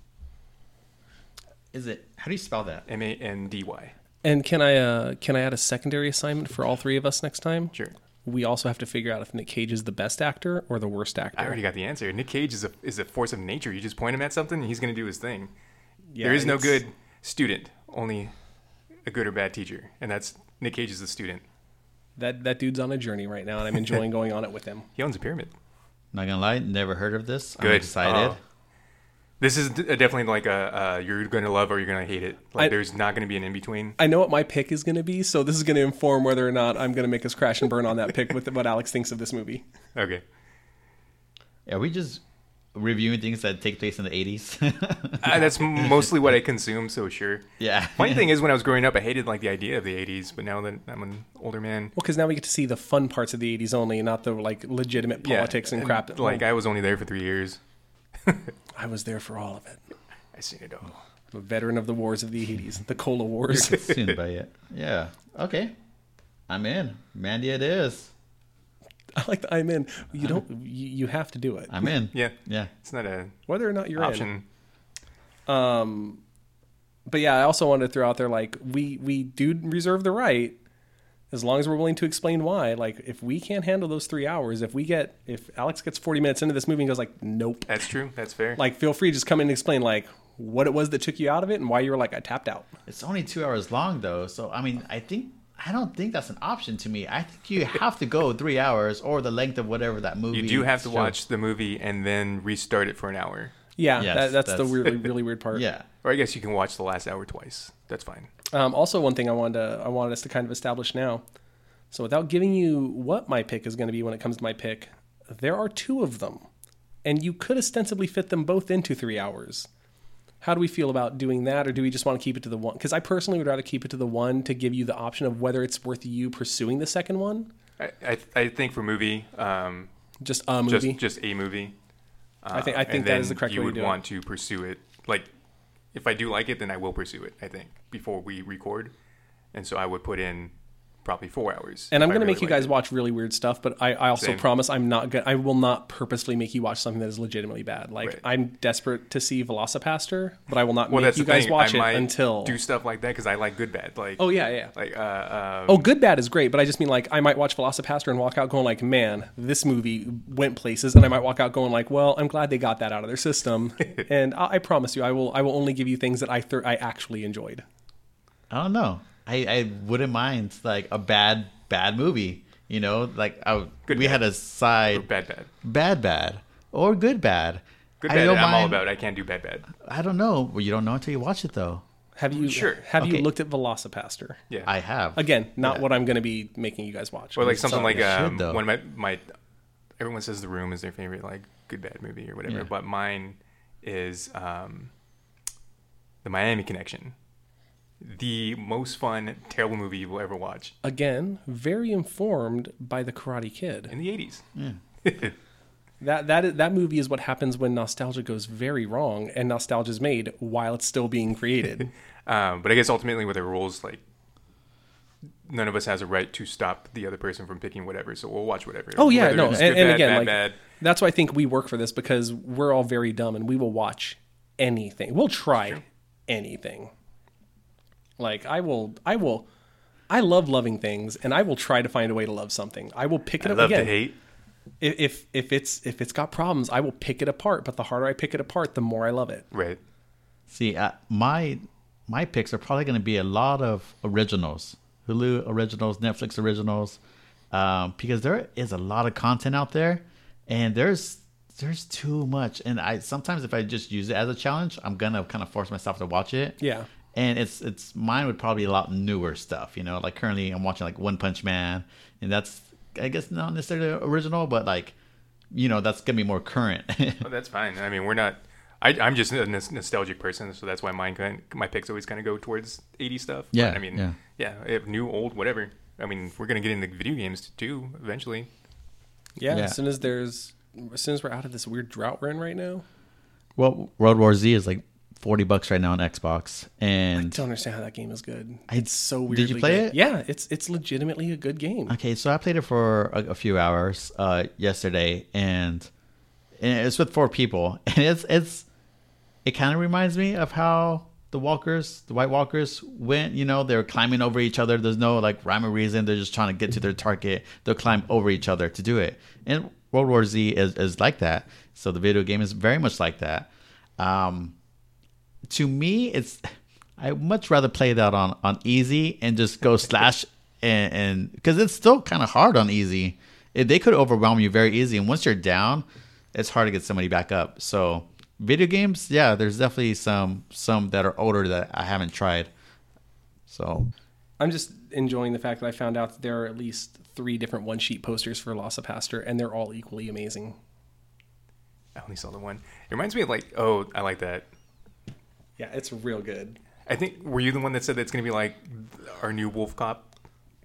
Is it? How do you spell that? M A N D Y. And can I uh, can I add a secondary assignment for all three of us next time? Sure. We also have to figure out if Nick Cage is the best actor or the worst actor. I already got the answer. Nick Cage is a is a force of nature. You just point him at something, and he's going to do his thing. Yeah, there is no good student, only a good or bad teacher, and that's Nick Cage is the student. That that dude's on a journey right now, and I'm enjoying going on it with him. He owns a pyramid. Not gonna lie, never heard of this. I'm Good. excited. Oh. This is definitely like a uh, you're going to love or you're going to hate it. Like I- there's not going to be an in between. I know what my pick is going to be, so this is going to inform whether or not I'm going to make us crash and burn on that pick with what Alex thinks of this movie. Okay. Are we just reviewing things that take place in the 80s? Uh, that's mostly what I consume, so sure. yeah. Funny thing is, when I was growing up, I hated like the idea of the '80s, but now that I'm an older man, Well, because now we get to see the fun parts of the '80s only, not the like legitimate yeah, politics and, crap. that- Like I was only there for three years. I was there for all of it. I seen it all. I'm a veteran of the wars of the '80s, the Cola Wars. seen by it. Yeah. Okay. I'm in. Mandy, it is. I like the I'm in. You don't. You, you have to do it, I'm in. Yeah, Yeah. it's not a whether or not you're in. option. Um, but yeah, I also wanted to throw out there like we we do reserve the right as long as we're willing to explain why. Like if we can't handle those three hours, if we get if Alex gets forty minutes into this movie and goes like nope, That's true. That's fair. like feel free to just come in and explain like what it was that took you out of it and why you were like I tapped out. It's only two hours long, though. So, I mean, I think. I don't think that's an option to me. I think you have to go three hours or the length of whatever that movie. you do have to shows. watch the movie and then restart it for an hour. Yeah, Yes, that, that's, the really really weird part. Yeah. Or I guess you can watch the last hour twice. That's fine. Um, also, one thing I wanted to, I wanted us to kind of establish now. So, without giving you what my pick is going to be when it comes to my pick, there are two of them, and you could ostensibly fit them both into three hours. How do we feel about doing that, or do we just want to keep it to the one? Because I personally would rather keep it to the one to give you the option of whether it's worth you pursuing the second one, I, I, I think for movie, um, just a movie. just just a movie. I think I think that is the correct you way would to do want it. to pursue it. Like if I do like it, then I will pursue it. I think before we record, and so I would put in probably four hours. And I'm going to make you guys liked watch really weird stuff, but I, I also Same. promise I'm not going I will not purposely make you watch something that is legitimately bad. Like Right. I'm desperate to see VelociPastor, but I will not. Well, make you guys thing. watch I it might until do stuff like that because I like good bad. Like Oh yeah, yeah. like uh, um, Oh, good bad is great, but I just mean like I might watch VelociPastor and walk out going like, "Man, this movie went places," and I might walk out going like, "Well, I'm glad they got that out of their system." and I, I promise you, I will I will only give you things that I thir- I actually enjoyed. I don't know. I, I wouldn't mind like a bad bad movie. You know, like I, Good we bad. had a side bad bad. bad bad or good bad. Good I bad. don't I'm all mind- about. I can't do bad bad. I don't know. Well, you don't know until you watch it though. Have you Sure. Have you looked at VelociPastor? Yeah. I have. Again, not Yeah. what I'm going to be making you guys watch. or like something like you should, um, though. one of my my everyone says The Room is their favorite like good bad movie or whatever, Yeah. but mine is um, the Miami Connection, the most fun terrible movie you will ever watch Again, very informed by the Karate Kid. in the '80s. That that is, that movie is what happens when nostalgia goes very wrong, and nostalgia is made while it's still being created. Um, but I guess ultimately with the rules, like none of us has a right to stop the other person from picking whatever, so we'll watch whatever. Oh yeah, Whether no, it's and, good, and bad, again, bad, like bad. that's why I think we work for this because we're all very dumb and we will watch anything. We'll try anything. Like I will, I will, I love loving things, and I will try to find a way to love something. I will pick it I up love again. to hate. If, if if it's if it's got problems, I will pick it apart. But the harder I pick it apart, the more I love it. Right. See, uh, my my picks are probably going to be a lot of originals, Hulu originals, Netflix originals, um, because there is a lot of content out there, and there's there's too much. And I sometimes if I just use it as a challenge, I'm gonna kind of force myself to watch it. Yeah. And it's it's mine would probably be a lot newer stuff, you know. Like currently, I'm watching like One Punch Man, and that's I guess not necessarily original, but like you know that's gonna be more current. Well, that's fine. I mean, we're not. I, I'm just a nostalgic person, so that's why mine kind my picks always kind of go towards 80 stuff. But, Yeah, I mean, yeah. yeah, if new, old, whatever. I mean, we're gonna get into video games too eventually. Yeah, Yeah. As soon as there's, as soon as we're out of this weird drought we're in right now, well, World War Z is like forty bucks right now on Xbox, and I don't understand how that game is good. It's so weird. did you play it? Yeah, it's it's legitimately a good game. Okay, so I played it for a, a few hours uh, yesterday, and, and it's with four people, and it's it's it kind of reminds me of how the walkers, the White Walkers, went. You know, they're climbing over each other. There's no like rhyme or reason. They're just trying to get to their target. They'll climb over each other to do it. And World War Z is is like that. So the video game is very much like that. Um, to me, it's I would much rather play that on on easy and just go slash and and because it's still kind of hard on easy. It, they could overwhelm you very easy, and once you're down, it's hard to get somebody back up. So video games, yeah, there's definitely some some that are older that I haven't tried. So I'm just enjoying the fact that I found out that there are at least three different one sheet posters for VelociPastor, and they're all equally amazing. I only saw the one. It reminds me of like, oh, I like that. Yeah, it's real good. I think were you the one that said that's gonna be like our new Wolf Cop?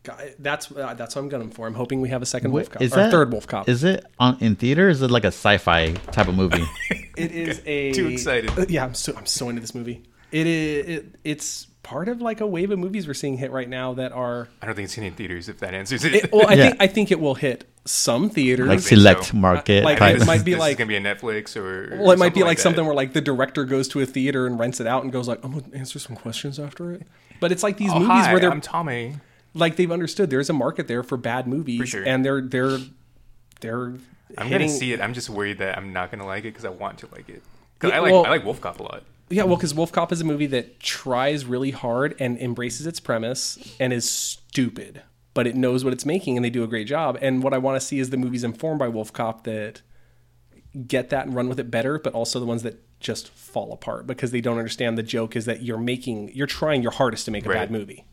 God, That's uh, that's what I'm gunning for. I'm hoping we have a second Wait, Wolf Cop, is or that third Wolf Cop. Is it on in theater? Is it like a sci-fi type of movie? It is a Too excited. Uh, yeah, I'm so I'm so into this movie. It is it, it's part of like a wave of movies we're seeing hit right now that are. I don't think it's in theaters. If that answers it. It, well, I Yeah. think I think it will hit some theaters. like select so. market Like, it might be This like- gonna be a Netflix or. well, it might be something like, something where like the director goes to a theater and rents it out and goes like, "I'm gonna answer some questions after it." But it's like these Oh, movies hi, where they're I'm Tommy. like they've understood there's a market there for bad movies, For sure. and they're they're they're. I'm hitting, gonna see it. I'm just worried that I'm not gonna like it because I want to like it. 'Cause Yeah, I like well- I like Wolf Cop a lot. Yeah, well, because Wolf Cop is a movie that tries really hard and embraces its premise and is stupid, but it knows what it's making and they do a great job. And what I want to see is the movies informed by Wolf Cop that get that and run with it better, but also the ones that just fall apart because they don't understand the joke is that you're making, you're trying your hardest to make a Right. bad movie.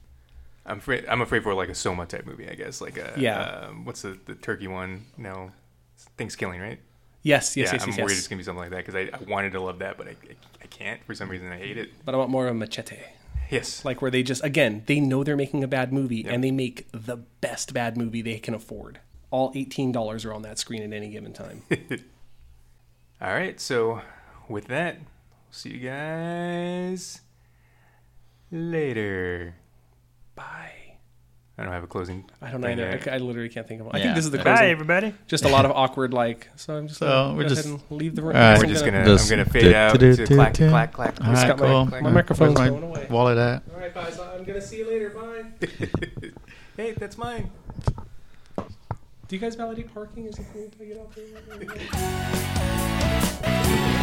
I'm afraid I'm afraid for like a Soma type movie. I guess like a Yeah. Um, what's the the turkey one? No, Thanksgiving, right? Yes, yes, yeah, yes, I'm yes, worried yes. it's gonna be something like that because I, I wanted to love that, but I, I can't for some reason. I hate it. But I want more of a machete. Yes, Like where they just, again, they know they're making a bad movie and they make the best bad movie they can afford. All $18 are on that screen at any given time. All right, so with that, See you guys later. Bye. I don't have a closing. I don't know. either. I, I literally can't think of one. I think this is the Bye, closing. Bye, everybody. Just a lot of awkward like. So I'm just So, gonna we're go just- ahead and leave the room. All right. I'm We're just gonna. Just I'm gonna fade out do- to clack, clack, clack. All right, got my- cool. my Where's microphone's my going away. wallet at? All right, guys. I'm gonna see you later. Bye. hey, that's mine. Do you guys validate parking? Is it cool if I get out there?